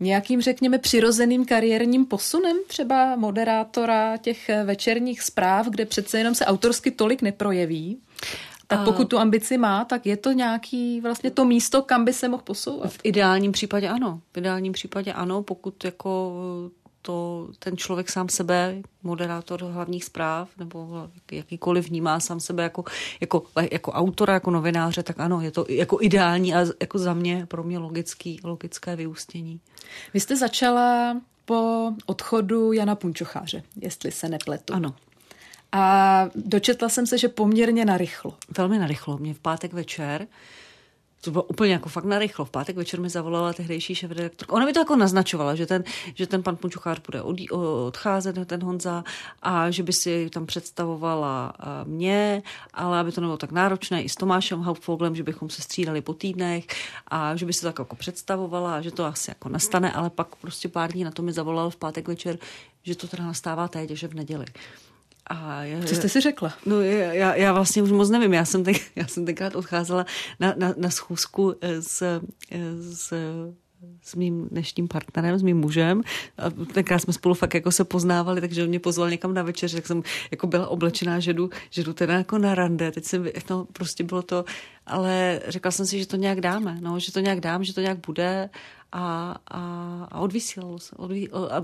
nějakým, řekněme, přirozeným kariérním posunem třeba moderátora těch eh, večerních zpráv, kde přece jenom se autorsky tolik neprojeví? Tak pokud tu ambici má, tak je to nějaký vlastně to místo, kam by se mohl posouvat? V ideálním případě ano. V ideálním případě ano, pokud jako to ten člověk sám sebe, moderátor hlavních zpráv, nebo jakýkoliv vnímá sám sebe jako, jako, jako autora, jako novináře, tak ano, je to jako ideální a jako za mě, pro mě logický, logické vyústění. Vy jste začala po odchodu Jana Punčocháře, jestli se nepletu. Ano. A dočetla jsem se, že poměrně narychlo. Velmi narychlo. Mě v pátek večer to bylo úplně jako fakt narychlo. V pátek večer mi zavolala tehdejší šéf redaktorka. Ona mi to jako naznačovala, že ten, že ten pan Punčuchář bude odí, odcházet, ten Honza, a že by si tam představovala mě, ale aby to nebylo tak náročné i s Tomášem Hauptfoglem, že bychom se střídali po týdnech a že by se tak jako představovala, že to asi jako nastane, ale pak prostě pár dní na to mi zavolal v pátek večer, že to teda nastává teď, že v neděli. A já, Co jste si řekla? No já, já vlastně už moc nevím. Já jsem, ten, já jsem tenkrát odcházela na, na, na schůzku eh, s, eh, s s mým dnešním partnerem, s mým mužem. A tenkrát jsme spolu fakt jako se poznávali, takže on mě pozval někam na večer, tak jsem jako byla oblečená, že jdu, že jdu teda jako na rande. Teď jsem, no prostě bylo to, ale řekla jsem si, že to nějak dáme, no, že to nějak dám, že to nějak bude a, a, a odvysílal,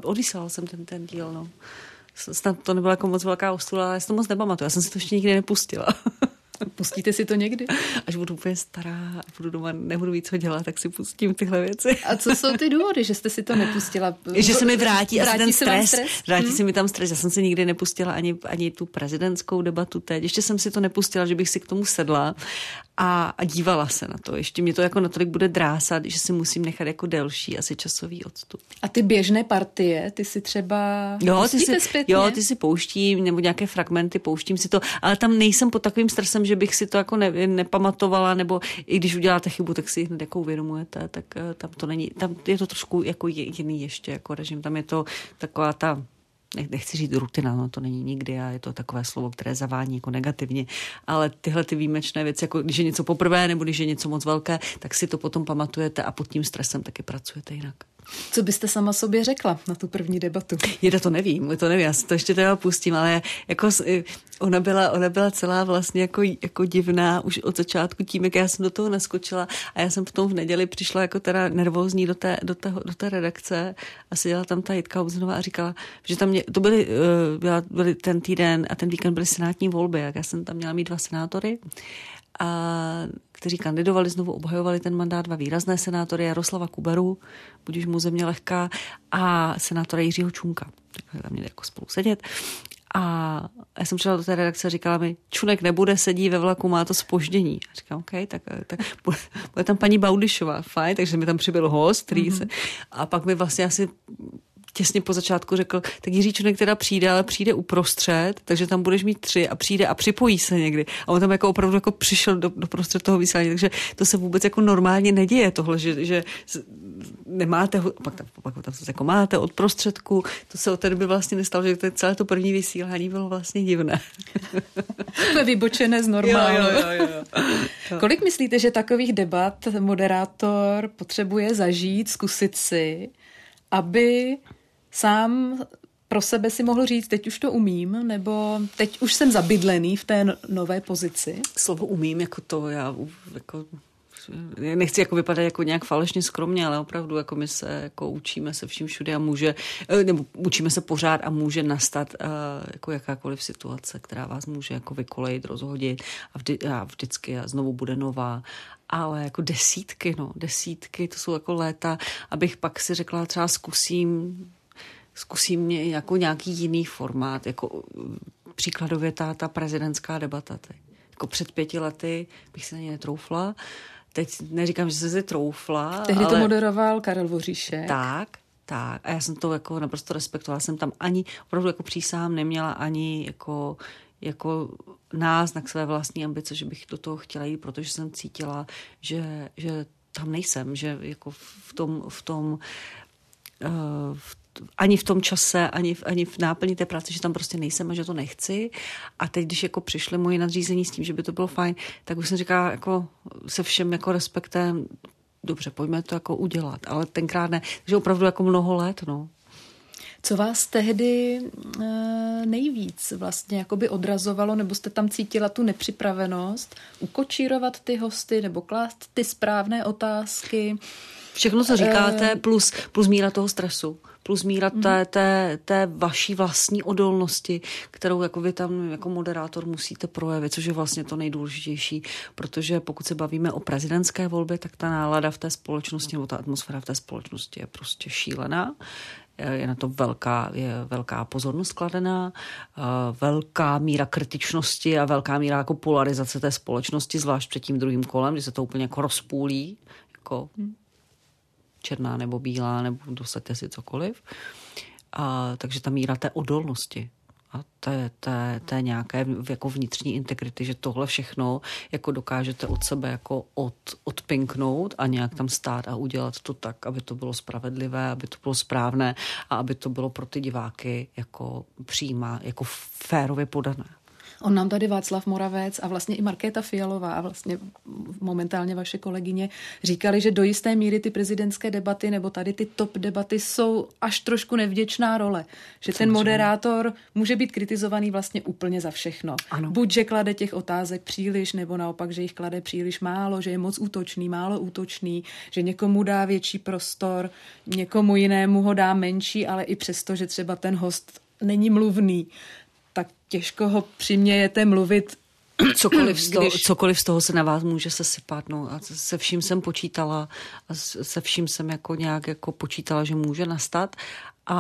odvysílal jsem ten, ten díl, no snad to nebyla jako moc velká ostula, ale já si to moc nepamatuju. Já jsem si to ještě nikdy nepustila. Pustíte si to někdy? Až budu úplně stará a budu doma, nebudu víc co dělat, tak si pustím tyhle věci. A co jsou ty důvody, že jste si to nepustila? Že se mi vrátí, vrátí ten stres. stres. Vrátí hmm. se mi tam stres. Já jsem si nikdy nepustila ani, ani tu prezidentskou debatu teď. Ještě jsem si to nepustila, že bych si k tomu sedla a, a dívala se na to. Ještě mě to jako natolik bude drásat, že si musím nechat jako delší asi časový odstup. A ty běžné partie, ty si třeba jo, ty si, zpětně? Jo, ty si pouštím, nebo nějaké fragmenty, pouštím si to, ale tam nejsem pod takovým stresem, že bych si to jako ne, nepamatovala, nebo i když uděláte chybu, tak si hned jako uvědomujete, tak eh, tam to není, tam je to trošku jako jiný ještě jako režim, tam je to taková ta nechci říct rutina, no to není nikdy a je to takové slovo, které zavání jako negativně, ale tyhle ty výjimečné věci, jako když je něco poprvé nebo když je něco moc velké, tak si to potom pamatujete a pod tím stresem taky pracujete jinak. Co byste sama sobě řekla na tu první debatu? Jde to nevím, to nevím, já si to ještě teda pustím, ale jako ona byla, ona byla celá vlastně jako, jako divná už od začátku tím, jak já jsem do toho naskočila a já jsem v tom v neděli přišla jako teda nervózní do té, do té, do té redakce a seděla tam ta Jitka Obzinová a říkala, že tam mě, to byly, eh, byla, byly ten týden a ten víkend byly senátní volby, jak já jsem tam měla mít dva senátory a kteří kandidovali, znovu obhajovali ten mandát, dva výrazné senátory, Jaroslava Kuberu, budíš mu země lehká, a senátora Jiřího Čunka. Tak tam měli jako spolu sedět. A já jsem přišla do té redakce a říkala mi, Čunek nebude, sedí ve vlaku, má to spoždění. A říkám, OK, tak, tak bude, bude tam paní Baudišová, fajn, takže mi tam přibyl host, který mm-hmm. se, a pak mi vlastně asi těsně po začátku řekl, tak Jiří Čunek teda přijde, ale přijde uprostřed, takže tam budeš mít tři a přijde a připojí se někdy. A on tam jako opravdu jako přišel do, do prostřed toho vysílání, takže to se vůbec jako normálně neděje tohle, že, že nemáte, pak tam, pak tam se jako máte od prostředku, to se od té doby vlastně nestalo, že to celé to první vysílání bylo vlastně divné. To vybočené z normálu. Jo, jo, jo, jo. Kolik myslíte, že takových debat moderátor potřebuje zažít, zkusit si, aby sám pro sebe si mohl říct, teď už to umím, nebo teď už jsem zabydlený v té nové pozici? Slovo umím, jako to já jako nechci jako vypadat jako nějak falešně skromně, ale opravdu jako my se jako učíme se vším všude a může, eh, nebo učíme se pořád a může nastat uh, jako jakákoliv situace, která vás může jako vykolejit, rozhodit a, vždy, a vždycky a znovu bude nová ale jako desítky, no, desítky, to jsou jako léta, abych pak si řekla, třeba zkusím, zkusím jako nějaký jiný formát, jako příkladově ta, ta prezidentská debata. Teď. Jako před pěti lety bych se na ně netroufla, teď neříkám, že se si troufla. Tehdy ale... to moderoval Karel Voříšek. Tak, tak. A já jsem to jako naprosto respektovala. Jsem tam ani, opravdu jako přísahám neměla ani jako jako náznak své vlastní ambice, že bych do toho chtěla jít, protože jsem cítila, že, že tam nejsem, že jako v tom, v tom uh, v, ani v tom čase, ani v, ani v náplni té práce, že tam prostě nejsem a že to nechci. A teď, když jako přišly moje nadřízení s tím, že by to bylo fajn, tak už jsem říkala jako se všem jako respektem, dobře, pojďme to jako udělat, ale tenkrát ne. Takže opravdu jako mnoho let, no. Co vás tehdy e, nejvíc vlastně jakoby odrazovalo, nebo jste tam cítila tu nepřipravenost ukočírovat ty hosty, nebo klást ty správné otázky? Všechno, co říkáte, plus, plus míra toho stresu plus míra té, mhm. té, té vaší vlastní odolnosti, kterou jako vy tam jako moderátor musíte projevit, což je vlastně to nejdůležitější, protože pokud se bavíme o prezidentské volbě, tak ta nálada v té společnosti nebo ta atmosféra v té společnosti je prostě šílená je na to velká, je velká pozornost kladená, velká míra kritičnosti a velká míra jako polarizace té společnosti, zvlášť před tím druhým kolem, kdy se to úplně jako rozpůlí, jako hmm černá nebo bílá, nebo dosaďte si cokoliv. A, takže ta míra té odolnosti a té, té, té nějaké jako vnitřní integrity, že tohle všechno jako dokážete od sebe jako od, odpinknout a nějak tam stát a udělat to tak, aby to bylo spravedlivé, aby to bylo správné a aby to bylo pro ty diváky jako přímá, jako férově podané. On nám tady Václav Moravec a vlastně i Markéta Fialová a vlastně momentálně vaše kolegyně říkali, že do jisté míry ty prezidentské debaty nebo tady ty top debaty jsou až trošku nevděčná role. Že ten moderátor může být kritizovaný vlastně úplně za všechno. Ano. Buď, že klade těch otázek příliš, nebo naopak, že jich klade příliš málo, že je moc útočný, málo útočný, že někomu dá větší prostor, někomu jinému ho dá menší, ale i přesto, že třeba ten host není mluvný, těžko ho přimějete mluvit cokoliv z, toho, když... cokoliv z toho se na vás může sesypat. No. A se vším jsem počítala a se vším jsem jako nějak jako počítala, že může nastat. A,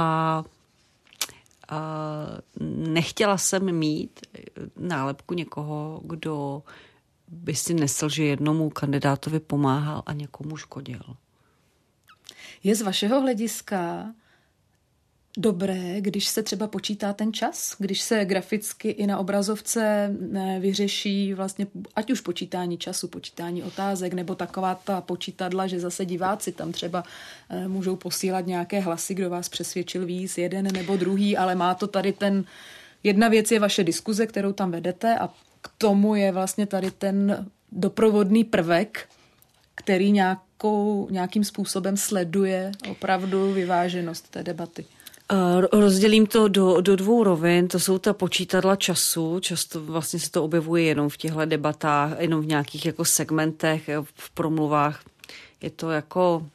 a nechtěla jsem mít nálepku někoho, kdo by si nesl, že jednomu kandidátovi pomáhal a někomu škodil. Je z vašeho hlediska dobré, když se třeba počítá ten čas, když se graficky i na obrazovce vyřeší vlastně ať už počítání času, počítání otázek, nebo taková ta počítadla, že zase diváci tam třeba eh, můžou posílat nějaké hlasy, kdo vás přesvědčil víc, jeden nebo druhý, ale má to tady ten... Jedna věc je vaše diskuze, kterou tam vedete a k tomu je vlastně tady ten doprovodný prvek, který nějakou, nějakým způsobem sleduje opravdu vyváženost té debaty. Rozdělím to do, do dvou rovin. To jsou ta počítadla času. Často vlastně se to objevuje jenom v těchto debatách, jenom v nějakých jako segmentech, v promluvách. Je to jako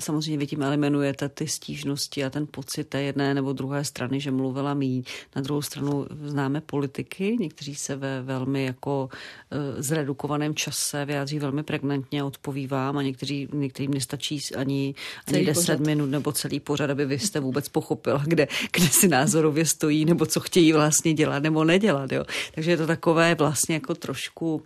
samozřejmě vy tím eliminujete ty stížnosti a ten pocit té jedné nebo druhé strany, že mluvila míň. Na druhou stranu známe politiky, někteří se ve velmi jako uh, zredukovaném čase vyjádří velmi pregnantně, odpoví vám a někteří, některým nestačí ani, ani 10 pořad. minut nebo celý pořad, aby vy jste vůbec pochopila, kde, kde si názorově stojí nebo co chtějí vlastně dělat nebo nedělat. Jo. Takže je to takové vlastně jako trošku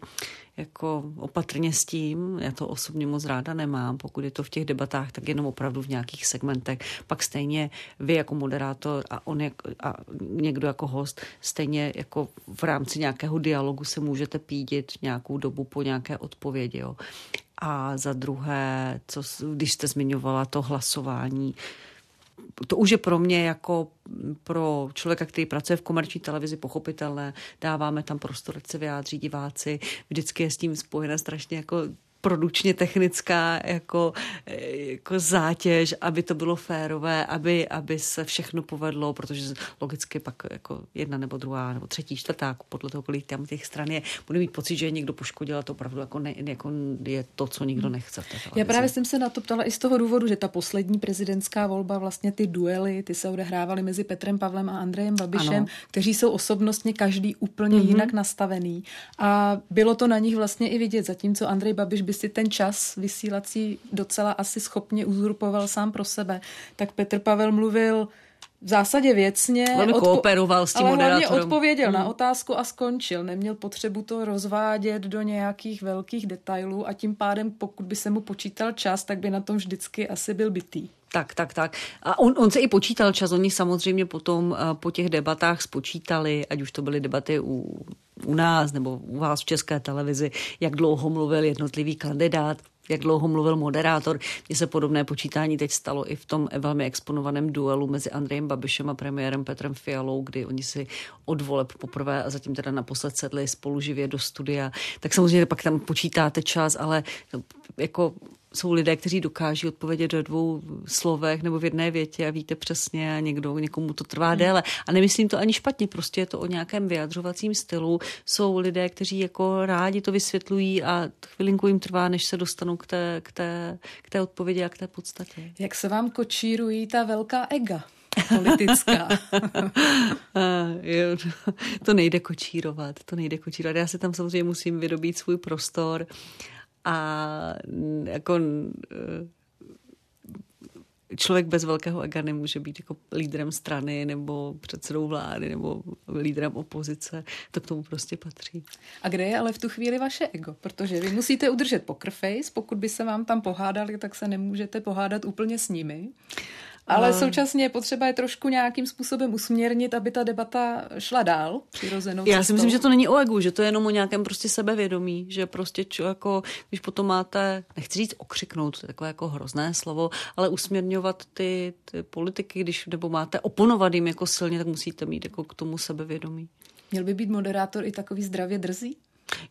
jako opatrně s tím. Já to osobně moc ráda nemám. Pokud je to v těch debatách, tak jenom opravdu v nějakých segmentech. Pak stejně vy jako moderátor a on jak, a někdo jako host, stejně jako v rámci nějakého dialogu se můžete pídit nějakou dobu po nějaké odpovědi. Jo. A za druhé, co, když jste zmiňovala to hlasování, to už je pro mě jako pro člověka, který pracuje v komerční televizi, pochopitelné. Dáváme tam prostor, se vyjádří diváci. Vždycky je s tím spojené strašně jako produčně technická jako, jako zátěž, aby to bylo férové, aby, aby se všechno povedlo, protože logicky pak jako jedna nebo druhá nebo třetí, čtvrtá, podle toho, kolik tam těch stran je, bude mít pocit, že někdo poškodil a to opravdu jako, ne, jako je to, co nikdo nechce. Já právě jsem se na to ptala i z toho důvodu, že ta poslední prezidentská volba, vlastně ty duely, ty se odehrávaly mezi Petrem Pavlem a Andrejem Babišem, ano. kteří jsou osobnostně každý úplně mm-hmm. jinak nastavený. A bylo to na nich vlastně i vidět, zatímco Andrej Babiš by si ten čas vysílací docela asi schopně uzurpoval sám pro sebe, tak Petr Pavel mluvil v zásadě věcně. Velmi odpo- kooperoval s tím ale hlavně odpověděl hmm. na otázku a skončil. Neměl potřebu to rozvádět do nějakých velkých detailů a tím pádem, pokud by se mu počítal čas, tak by na tom vždycky asi byl bytý. Tak, tak, tak. A on, on se i počítal čas. Oni samozřejmě potom eh, po těch debatách spočítali, ať už to byly debaty u, u nás nebo u vás v České televizi, jak dlouho mluvil jednotlivý kandidát, jak dlouho mluvil moderátor. Mně se podobné počítání teď stalo i v tom velmi exponovaném duelu mezi Andrejem Babišem a premiérem Petrem Fialou, kdy oni si od voleb poprvé a zatím teda naposled sedli spolu živě do studia. Tak samozřejmě pak tam počítáte čas, ale jako jsou lidé, kteří dokáží odpovědět do dvou slovech nebo v jedné větě a víte přesně a někdo, někomu to trvá hmm. déle. A nemyslím to ani špatně, prostě je to o nějakém vyjadřovacím stylu. Jsou lidé, kteří jako rádi to vysvětlují a chvilinku jim trvá, než se dostanou k té, k té, k té odpovědi a k té podstatě. Jak se vám kočírují ta velká ega? politická. to nejde kočírovat, to nejde kočírovat. Já se tam samozřejmě musím vydobít svůj prostor a jako eh, člověk bez velkého ega nemůže být jako lídrem strany nebo předsedou vlády nebo lídrem opozice. To k tomu prostě patří. A kde je ale v tu chvíli vaše ego? Protože vy musíte udržet poker face, pokud by se vám tam pohádali, tak se nemůžete pohádat úplně s nimi. Ale současně je potřeba je trošku nějakým způsobem usměrnit, aby ta debata šla dál přirozenou Já si myslím, že to není o egu, že to je jenom o nějakém prostě sebevědomí, že prostě čo, jako, když potom máte, nechci říct okřiknout, to je takové jako hrozné slovo, ale usměrňovat ty, ty politiky, když nebo máte oponovat jim jako silně, tak musíte mít jako k tomu sebevědomí. Měl by být moderátor i takový zdravě drzý?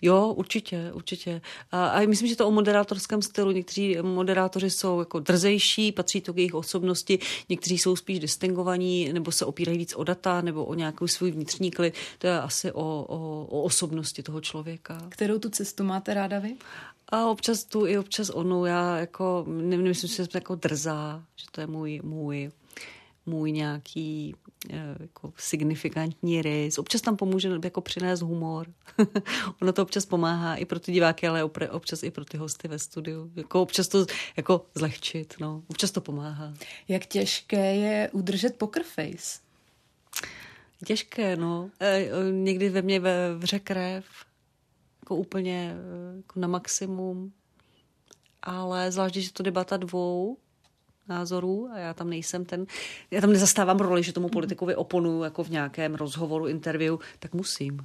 Jo, určitě, určitě. A, a myslím, že to o moderátorském stylu. Někteří moderátoři jsou jako drzejší, patří to k jejich osobnosti, někteří jsou spíš distingovaní, nebo se opírají víc o data, nebo o nějakou svůj vnitřní klid. To je asi o, o, o osobnosti toho člověka. Kterou tu cestu máte ráda vy? A občas tu i občas onu. Já jako, nemyslím že jsem jako drzá, že to je můj, můj můj nějaký jako signifikantní rys. Občas tam pomůže jako přinést humor. ono to občas pomáhá i pro ty diváky, ale občas i pro ty hosty ve studiu. Jako občas to jako zlehčit, no. Občas to pomáhá. Jak těžké je udržet poker face? Těžké, no. E, někdy ve mně vře krev, jako úplně jako na maximum. Ale zvlášť, když je to debata dvou, názorů a já tam nejsem ten, já tam nezastávám roli, že tomu politikovi oponuju jako v nějakém rozhovoru, interview, tak musím.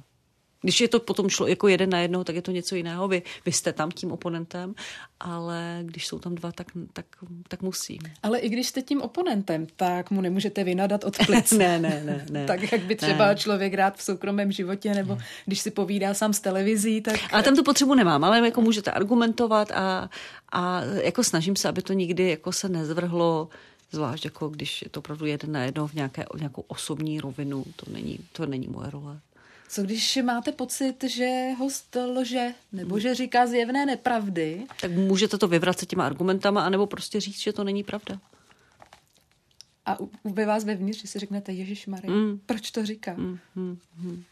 Když je to potom šlo jako jeden na jednoho, tak je to něco jiného. Vy, vy jste tam tím oponentem, ale když jsou tam dva, tak, tak, tak musím. Ale i když jste tím oponentem, tak mu nemůžete vynadat od plic. ne, ne, ne, ne. tak jak by třeba ne. člověk rád v soukromém životě, nebo když si povídá sám s televizí, tak... Ale tam tu potřebu nemám, ale jako můžete argumentovat a, a jako snažím se, aby to nikdy jako se nezvrhlo zvlášť jako když je to opravdu jeden na jedno v nějaké, v nějakou osobní rovinu, to není, to není moje role. Co když máte pocit, že host lže, nebo že říká zjevné nepravdy? Tak můžete to vyvracet těma argumentama, anebo prostě říct, že to není pravda. A ve vás vevnitř, že si řeknete, Ježíš Marie, mm. proč to říká? Mm, mm, mm.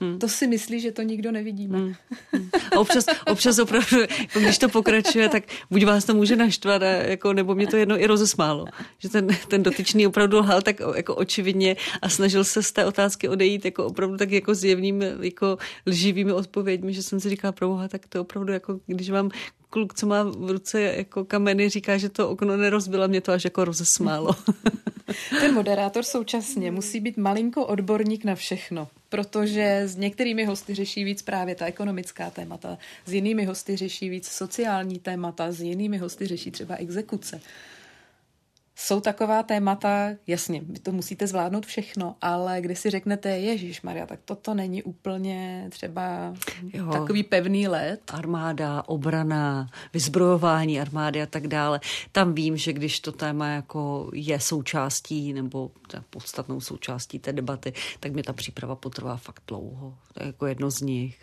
Hmm. To si myslí, že to nikdo nevidíme. Hmm. Hmm. A občas, občas opravdu, jako když to pokračuje, tak buď vás to může naštvat, a jako, nebo mě to jedno i rozesmálo. Že ten, ten dotyčný opravdu lhal tak jako očividně a snažil se z té otázky odejít jako opravdu tak jako zjevnými, jako lživými odpověďmi, že jsem si říkala, proboha, tak to opravdu jako, když vám kluk, co má v ruce jako kameny, říká, že to okno nerozbila, mě to až jako rozesmálo. Ten moderátor současně musí být malinko odborník na všechno, protože s některými hosty řeší víc právě ta ekonomická témata, s jinými hosty řeší víc sociální témata, s jinými hosty řeší třeba exekuce. Jsou taková témata, jasně, vy to musíte zvládnout všechno, ale když si řeknete, Ježíš Maria, tak toto není úplně třeba jo. takový pevný let. Armáda, obrana, vyzbrojování armády a tak dále. Tam vím, že když to téma jako je součástí nebo podstatnou součástí té debaty, tak mi ta příprava potrvá fakt dlouho. To je jako jedno z nich.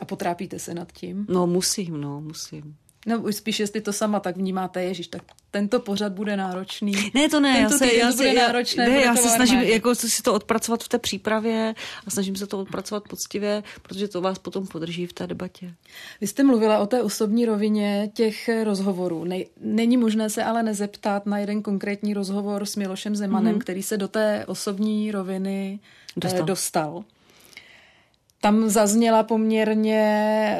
A potrápíte se nad tím? No musím, no musím. No už spíš, jestli to sama tak vnímáte, Ježíš, tak tento pořad bude náročný. Ne, to ne, tento já se, já bude já, náročné, ne, bude já se snažím varné. jako si to odpracovat v té přípravě a snažím se to odpracovat poctivě, protože to vás potom podrží v té debatě. Vy jste mluvila o té osobní rovině těch rozhovorů. Ne, není možné se ale nezeptat na jeden konkrétní rozhovor s Milošem Zemanem, mm-hmm. který se do té osobní roviny dostal. Eh, dostal. Tam zazněla poměrně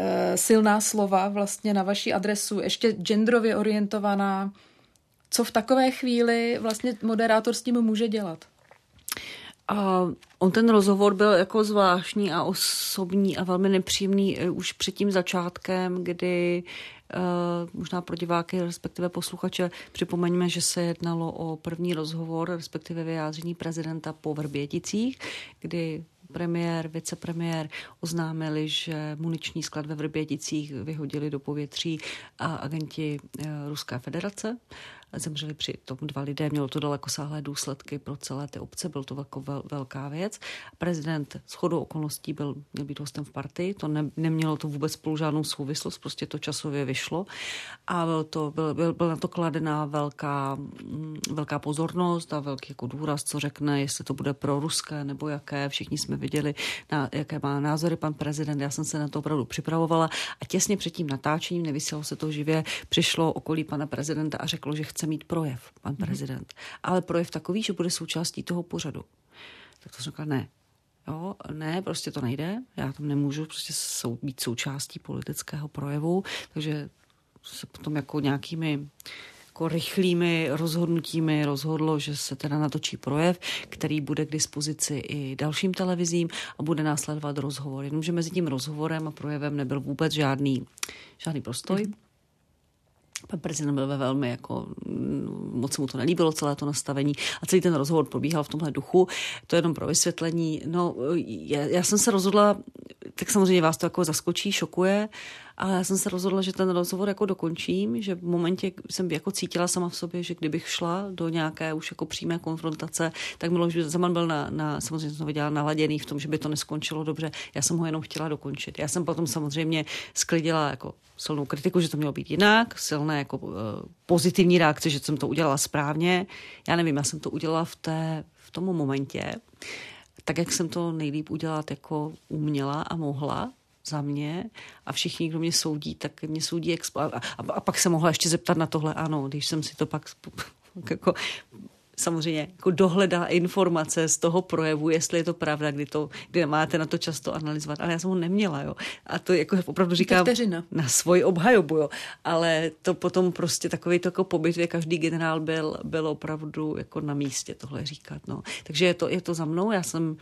eh, silná slova vlastně na vaši adresu, ještě genderově orientovaná. Co v takové chvíli vlastně moderátor s tím může dělat? A on ten rozhovor byl jako zvláštní a osobní a velmi nepříjemný eh, už před tím začátkem, kdy Uh, možná pro diváky, respektive posluchače, připomeňme, že se jednalo o první rozhovor, respektive vyjádření prezidenta po Vrběticích, kdy premiér, vicepremiér oznámili, že muniční sklad ve Vrběticích vyhodili do povětří agenti Ruské federace zemřeli při tom dva lidé, mělo to daleko sáhlé důsledky pro celé ty obce, byl to velko, vel, velká věc. Prezident s chodou okolností byl, měl být hostem v partii, to ne, nemělo to vůbec spolu žádnou souvislost, prostě to časově vyšlo a byl, to, byl, byl, byl na to kladená velká, mm, velká pozornost a velký jako důraz, co řekne, jestli to bude pro ruské nebo jaké. Všichni jsme viděli, na, jaké má názory pan prezident. Já jsem se na to opravdu připravovala a těsně před tím natáčením, nevysílalo se to živě, přišlo okolí pana prezidenta a řeklo, že chce mít projev, pan prezident. Mm-hmm. Ale projev takový, že bude součástí toho pořadu. Tak to jsem řekla, ne. Jo, ne, prostě to nejde. Já tam nemůžu prostě sou, být součástí politického projevu, takže se potom jako nějakými jako rychlými rozhodnutími rozhodlo, že se teda natočí projev, který bude k dispozici i dalším televizím a bude následovat rozhovor. Jenomže mezi tím rozhovorem a projevem nebyl vůbec žádný, žádný prostoj. Mm-hmm. Pan prezident byl ve velmi jako, mm, moc mu to nelíbilo, celé to nastavení a celý ten rozhovor probíhal v tomhle duchu. To je jenom pro vysvětlení. No, já, já jsem se rozhodla, tak samozřejmě vás to jako zaskočí, šokuje, ale já jsem se rozhodla, že ten rozhovor jako dokončím, že v momentě jsem jako cítila sama v sobě, že kdybych šla do nějaké už jako přímé konfrontace, tak Miloš Zeman byl na, na samozřejmě jsem viděla naladěný v tom, že by to neskončilo dobře. Já jsem ho jenom chtěla dokončit. Já jsem potom samozřejmě sklidila jako silnou kritiku, že to mělo být jinak, silné jako uh, pozitivní reakce, že jsem to udělala správně. Já nevím, já jsem to udělala v, té, v tom momentě, tak, jak jsem to nejlíp udělat jako uměla a mohla, za mě a všichni, kdo mě soudí, tak mě soudí expo- a, a, a pak se mohla ještě zeptat na tohle, ano, když jsem si to pak jako samozřejmě jako dohledá informace z toho projevu, jestli je to pravda, kdy, to, kdy máte na to často analyzovat. Ale já jsem ho neměla, jo. A to jako opravdu říkám na svoji obhajobu, jo. Ale to potom prostě takový to jako po bitvě každý generál byl, byl opravdu jako na místě tohle říkat, no. Takže je to, je to za mnou, já jsem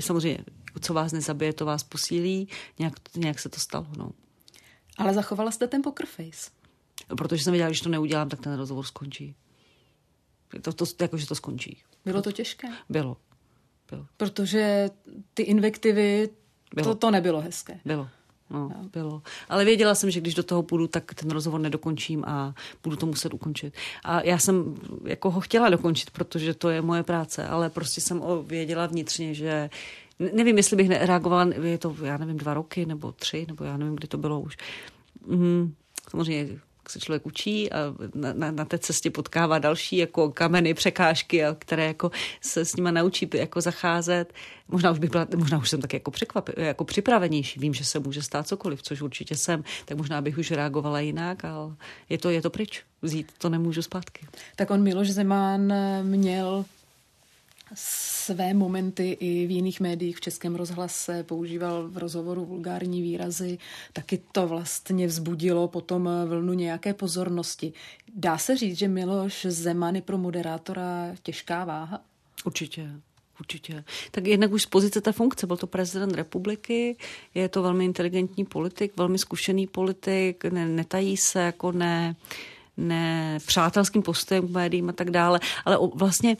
samozřejmě, co vás nezabije, to vás posílí, nějak, nějak se to stalo, no. Ale zachovala jste ten poker face. Protože jsem věděla, že to neudělám, tak ten rozhovor skončí. To, to, jako, že to skončí. Bylo to těžké? Bylo. bylo. Protože ty invektivy, bylo. To, to nebylo hezké. Bylo. No, no. bylo. Ale věděla jsem, že když do toho půjdu, tak ten rozhovor nedokončím a budu to muset ukončit. A já jsem jako ho chtěla dokončit, protože to je moje práce, ale prostě jsem věděla vnitřně, že nevím, jestli bych reagovala, je to, já nevím, dva roky nebo tři, nebo já nevím, kdy to bylo už. Mm, samozřejmě se člověk učí a na, na, na té cestě potkává další jako kameny, překážky, a které jako se s nima naučí jako zacházet. Možná už bych byla, možná už jsem tak jako, překvap, jako připravenější. Vím, že se může stát cokoliv, což určitě jsem, tak možná bych už reagovala jinak, ale je to, je to pryč. Vzít to nemůžu zpátky. Tak on Miloš Zeman měl své momenty i v jiných médiích, v Českém rozhlase, používal v rozhovoru vulgární výrazy, taky to vlastně vzbudilo potom vlnu nějaké pozornosti. Dá se říct, že Miloš Zeman je pro moderátora těžká váha? Určitě. Určitě. Tak jednak už z pozice té funkce, byl to prezident republiky, je to velmi inteligentní politik, velmi zkušený politik, ne, netají se, jako ne, ne přátelským postojem k médiím a tak dále, ale o, vlastně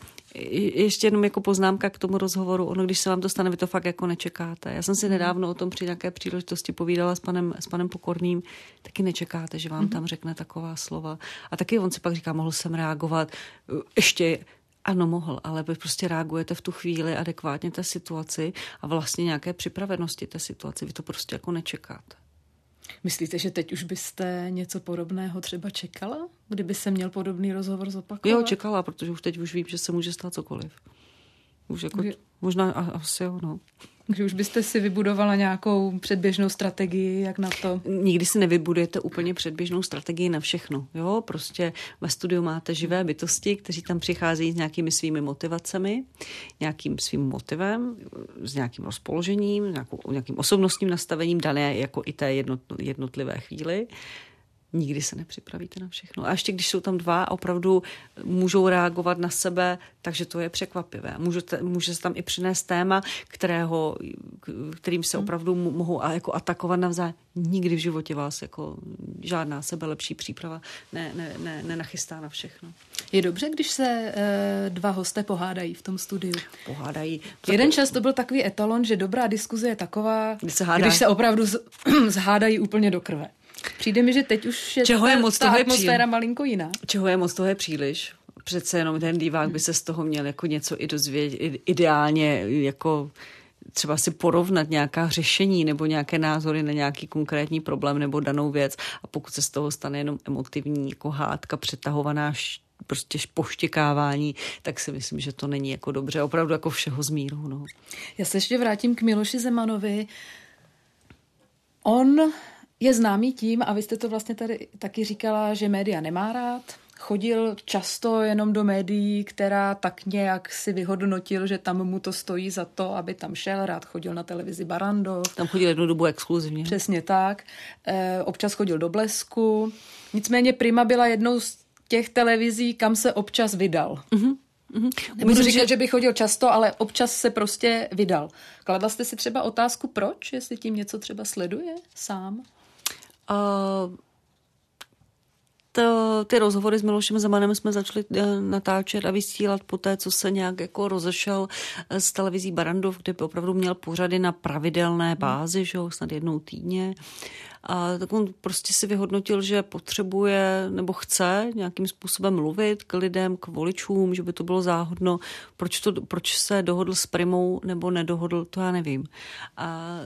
ještě jenom jako poznámka k tomu rozhovoru, ono, když se vám to stane, vy to fakt jako nečekáte. Já jsem si nedávno o tom při nějaké příležitosti povídala s panem, s panem Pokorným, taky nečekáte, že vám mm-hmm. tam řekne taková slova. A taky on si pak říká, mohl jsem reagovat ještě ano, mohl, ale vy prostě reagujete v tu chvíli adekvátně té situaci a vlastně nějaké připravenosti té situaci. Vy to prostě jako nečekáte. Myslíte, že teď už byste něco podobného třeba čekala, kdyby se měl podobný rozhovor zopakovat? Jo, čekala, protože už teď už vím, že se může stát cokoliv. Už jako, možná asi jo, no. Takže už byste si vybudovala nějakou předběžnou strategii, jak na to? Nikdy si nevybudujete úplně předběžnou strategii na všechno. Jo, prostě ve studiu máte živé bytosti, kteří tam přicházejí s nějakými svými motivacemi, nějakým svým motivem, s nějakým rozpoložením, nějakou, nějakým osobnostním nastavením dané jako i té jednotlivé chvíli nikdy se nepřipravíte na všechno. A ještě když jsou tam dva, opravdu můžou reagovat na sebe, takže to je překvapivé. Můžete, může se tam i přinést téma, kterého, kterým se hmm. opravdu mohou a jako atakovat navzájem. Nikdy v životě vás jako žádná sebe lepší příprava ne, ne, ne, nenachystá na všechno. Je dobře, když se e, dva hosté pohádají v tom studiu? Pohádají. Jeden čas to byl takový etalon, že dobrá diskuze je taková, když se, když se opravdu z, zhádají úplně do krve. Přijde mi, že teď už je, Čeho je moc, ta toho atmosféra příliš. malinko jiná. Čeho je moc, toho je příliš. Přece jenom ten divák by se z toho měl jako něco i dozvědět, ideálně jako třeba si porovnat nějaká řešení nebo nějaké názory na nějaký konkrétní problém nebo danou věc a pokud se z toho stane jenom emotivní jako hádka, přetahovaná prostě poštěkávání, tak si myslím, že to není jako dobře, opravdu jako všeho z míru. No. Já se ještě vrátím k Miloši Zemanovi. On je známý tím, a vy jste to vlastně tady taky říkala, že média nemá rád, chodil často jenom do médií, která tak nějak si vyhodnotil, že tam mu to stojí za to, aby tam šel. Rád chodil na televizi Barandov. Tam chodil jednu dobu exkluzivně. Přesně tak. E, občas chodil do Blesku. Nicméně Prima byla jednou z těch televizí, kam se občas vydal. Mm-hmm. Mm-hmm. Nebudu říkat, že... že by chodil často, ale občas se prostě vydal. Kladla jste si třeba otázku, proč, jestli tím něco třeba sleduje sám? Uh, to, ty rozhovory s Milošem Zemanem jsme začali eh, natáčet a vysílat po té, co se nějak jako rozešel eh, z televizí Barandov, kde by opravdu měl pořady na pravidelné hmm. bázi, že jo, snad jednou týdně. A tak on prostě si vyhodnotil, že potřebuje nebo chce nějakým způsobem mluvit k lidem, k voličům, že by to bylo záhodno. Proč, to, proč se dohodl s Primou nebo nedohodl, to já nevím. A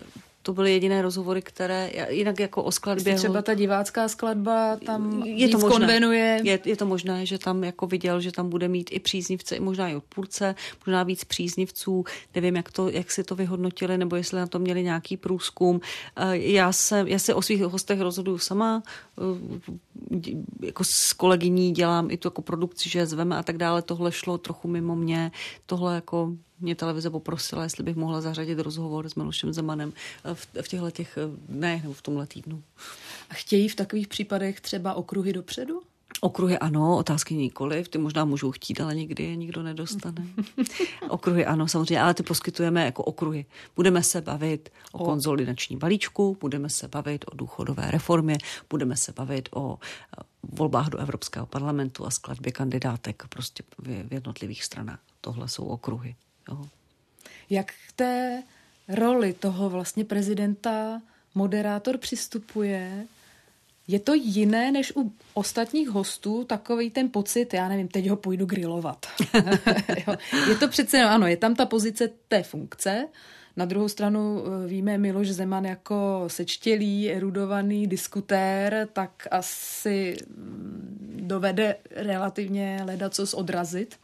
to byly jediné rozhovory, které jinak jako o skladbě... Třeba ta divácká skladba tam je to možné. konvenuje. Je, je to možné, že tam jako viděl, že tam bude mít i příznivce, možná i odpůrce, možná víc příznivců. Nevím, jak, to, jak si to vyhodnotili, nebo jestli na to měli nějaký průzkum. Eh, já, se, já se o svých hostech rozhoduju sama, eh, jako s kolegyní dělám i tu jako produkci, že zveme a tak dále. Tohle šlo trochu mimo mě. Tohle jako mě televize poprosila, jestli bych mohla zařadit rozhovor s Milošem Zemanem v, v těchto těch ne, nebo v tomhle týdnu. A chtějí v takových případech třeba okruhy dopředu? Okruhy ano, otázky nikoliv, ty možná můžou chtít, ale nikdy je nikdo nedostane. okruhy ano, samozřejmě, ale ty poskytujeme jako okruhy. Budeme se bavit o, o konzolidační balíčku, budeme se bavit o důchodové reformě, budeme se bavit o volbách do Evropského parlamentu a skladbě kandidátek prostě v jednotlivých stranách. Tohle jsou okruhy. Jo. Jak k té roli toho vlastně prezidenta moderátor přistupuje? Je to jiné než u ostatních hostů, takový ten pocit, já nevím, teď ho půjdu grilovat. je to přece, ano, je tam ta pozice té funkce, na druhou stranu eh, víme Miloš Zeman jako sečtělý, erudovaný diskutér, tak asi mm, dovede relativně ledacos odrazit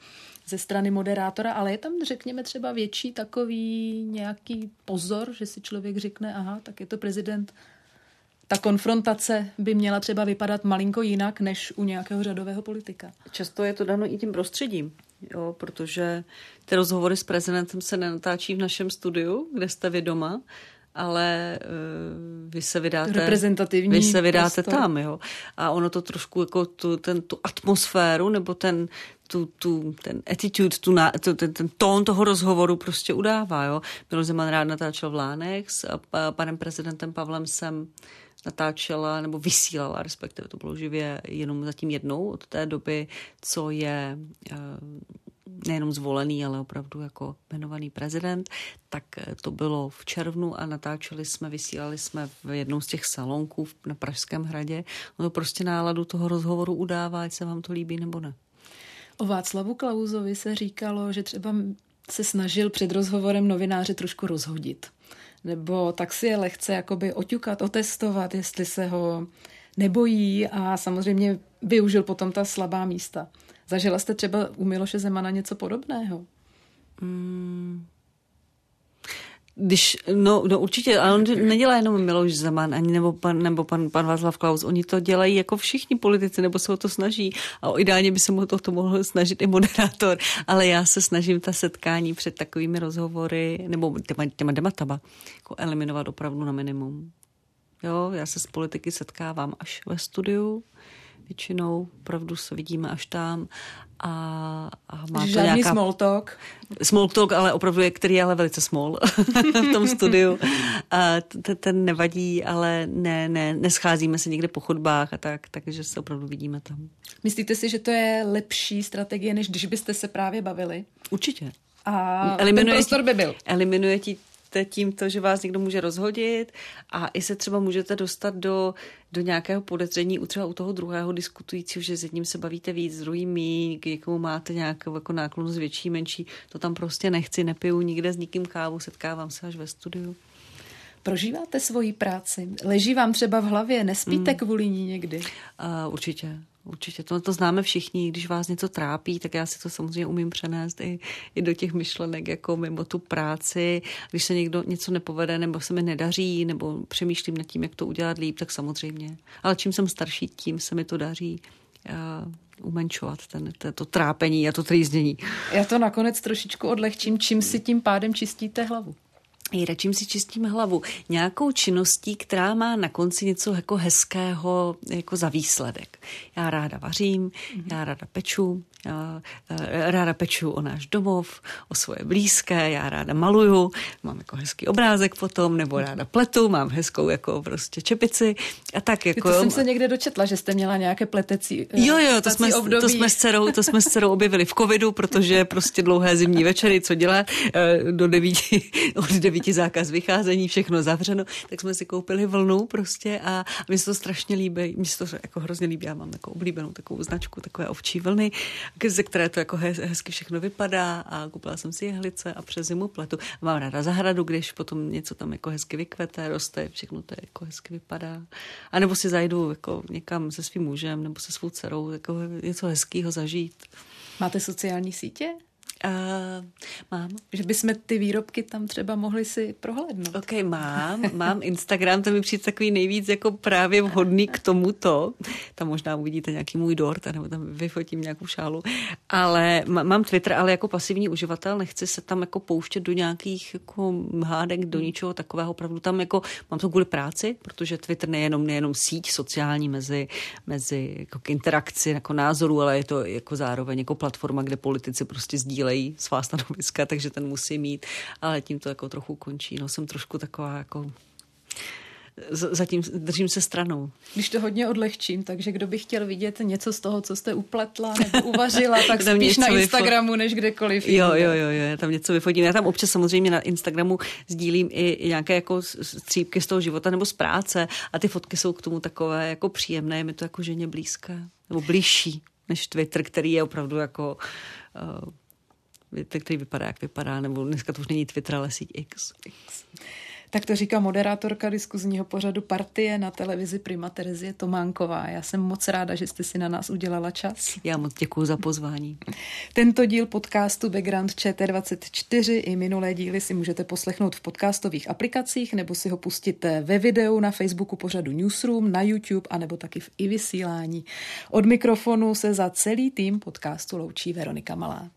ze strany moderátora, ale je tam, řekněme, třeba větší takový nějaký pozor, že si člověk řekne, aha, tak je to prezident. Ta konfrontace by měla třeba vypadat malinko jinak, než u nějakého řadového politika. Často je to dano i tím prostředím, jo, protože ty rozhovory s prezidentem se nenatáčí v našem studiu, kde jste vy doma, ale uh, vy se vydáte, reprezentativní vy se vydáte prostor. tam, jo. A ono to trošku jako tu, ten, tu atmosféru nebo ten, tu, tu, ten attitude, tu, na, tu, ten, ten tón toho rozhovoru prostě udává. Jo. Miloš Zeman rád natáčel v Lánech s a, panem prezidentem Pavlem jsem natáčela nebo vysílala, respektive to bylo živě jenom zatím jednou od té doby, co je uh, nejenom zvolený, ale opravdu jako jmenovaný prezident, tak eh, to bylo v červnu a natáčeli jsme, vysílali jsme v jednou z těch salonků na Pražském hradě. No to prostě náladu toho rozhovoru udává, ať se vám to líbí nebo ne. O Václavu Klauzovi se říkalo, že třeba se snažil před rozhovorem novináře trošku rozhodit. Nebo tak si je lehce jakoby oťukat, otestovat, jestli se ho nebojí a samozřejmě využil potom ta slabá místa. Zažila jste třeba u Miloše Zemana něco podobného? Hmm. Když, no, no určitě, ale on nedělá jenom Miloš Zeman, ani nebo pan, nebo pan, pan Václav Klaus, oni to dělají jako všichni politici, nebo se o to snaží. A ideálně by se mu to, to mohl snažit i moderátor, ale já se snažím ta setkání před takovými rozhovory, nebo těma, těma dematama, jako eliminovat opravdu na minimum. Jo, já se s politiky setkávám až ve studiu, většinou opravdu se vidíme až tam a, a má to Žádný nějaká... small talk. Small talk, ale opravdu je, který je ale velice small v tom studiu. A ten nevadí, ale ne, ne, nescházíme se někde po chodbách a tak, takže se opravdu vidíme tam. Myslíte si, že to je lepší strategie, než když byste se právě bavili? Určitě. A eliminuje ten prostor by byl. Eliminuje ti tím to, že vás někdo může rozhodit a i se třeba můžete dostat do, do nějakého podezření u třeba u toho druhého diskutujícího, že s jedním se bavíte víc, s druhým míň, k někomu máte nějakou jako náklonost větší, menší. To tam prostě nechci, nepiju nikde s nikým kávu, setkávám se až ve studiu. Prožíváte svoji práci? Leží vám třeba v hlavě? Nespíte mm. kvůli ní někdy? Uh, určitě. Určitě, to, to známe všichni, když vás něco trápí, tak já si to samozřejmě umím přenést i, i do těch myšlenek, jako mimo tu práci. Když se někdo něco nepovede, nebo se mi nedaří, nebo přemýšlím nad tím, jak to udělat líp, tak samozřejmě. Ale čím jsem starší, tím se mi to daří uh, umenšovat ten, ten, to trápení a to trýznění. Já to nakonec trošičku odlehčím, čím si tím pádem čistíte hlavu. Jira, čím si čistím hlavu? Nějakou činností, která má na konci něco jako hezkého jako za výsledek. Já ráda vařím, mm-hmm. já ráda peču, já eh, ráda peču o náš domov, o svoje blízké, já ráda maluju, mám jako hezký obrázek potom, nebo ráda pletu, mám hezkou jako prostě čepici a tak jako. To jsem se někde dočetla, že jste měla nějaké pletecí eh, Jo, jo, to jsme, období. to jsme, s dcerou, to jsme s dcerou objevili v covidu, protože prostě dlouhé zimní večery, co dělat, eh, do devíti, od devíti zákaz vycházení, všechno zavřeno, tak jsme si koupili vlnu prostě a mi se to strašně líbí, mi se to jako hrozně líbí, já mám jako oblíbenou takovou značku, takové ovčí vlny ze které to jako hezky všechno vypadá a koupila jsem si jehlice a přes zimu pletu. Mám ráda zahradu, když potom něco tam jako hezky vykvete, roste, všechno to jako hezky vypadá. A nebo si zajdu jako někam se svým mužem nebo se svou dcerou jako něco hezkého zažít. Máte sociální sítě? Uh, mám. Že bychom ty výrobky tam třeba mohli si prohlédnout. Ok, mám. Mám Instagram, to mi přijde takový nejvíc jako právě vhodný k tomuto. Tam možná uvidíte nějaký můj dort, nebo tam vyfotím nějakou šálu. Ale mám Twitter, ale jako pasivní uživatel nechci se tam jako pouštět do nějakých jako hádek, do ničeho takového. Opravdu tam jako mám to kvůli práci, protože Twitter nejenom, nejenom síť sociální mezi, mezi jako k interakci, jako názoru, ale je to jako zároveň jako platforma, kde politici prostě sdílejí sdílejí svá stanoviska, takže ten musí mít, ale tím to jako trochu končí. No jsem trošku taková jako zatím držím se stranou. Když to hodně odlehčím, takže kdo by chtěl vidět něco z toho, co jste upletla nebo uvařila, tak spíš na Instagramu vyfo- než kdekoliv. Jo, jo, jo, jo, já tam něco vyfotím. Já tam občas samozřejmě na Instagramu sdílím i nějaké jako střípky z toho života nebo z práce a ty fotky jsou k tomu takové jako příjemné, je mi to jako ženě blízké nebo blížší než Twitter, který je opravdu jako uh, který vypadá, jak vypadá, nebo dneska to už není Twitter, ale síť X. X. Tak to říká moderátorka diskuzního pořadu Partie na televizi Prima Terezie Tománková. Já jsem moc ráda, že jste si na nás udělala čas. Já moc děkuji za pozvání. Tento díl podcastu Background ČT24 i minulé díly si můžete poslechnout v podcastových aplikacích nebo si ho pustit ve videu na Facebooku pořadu Newsroom, na YouTube a nebo taky v i vysílání. Od mikrofonu se za celý tým podcastu loučí Veronika Malá.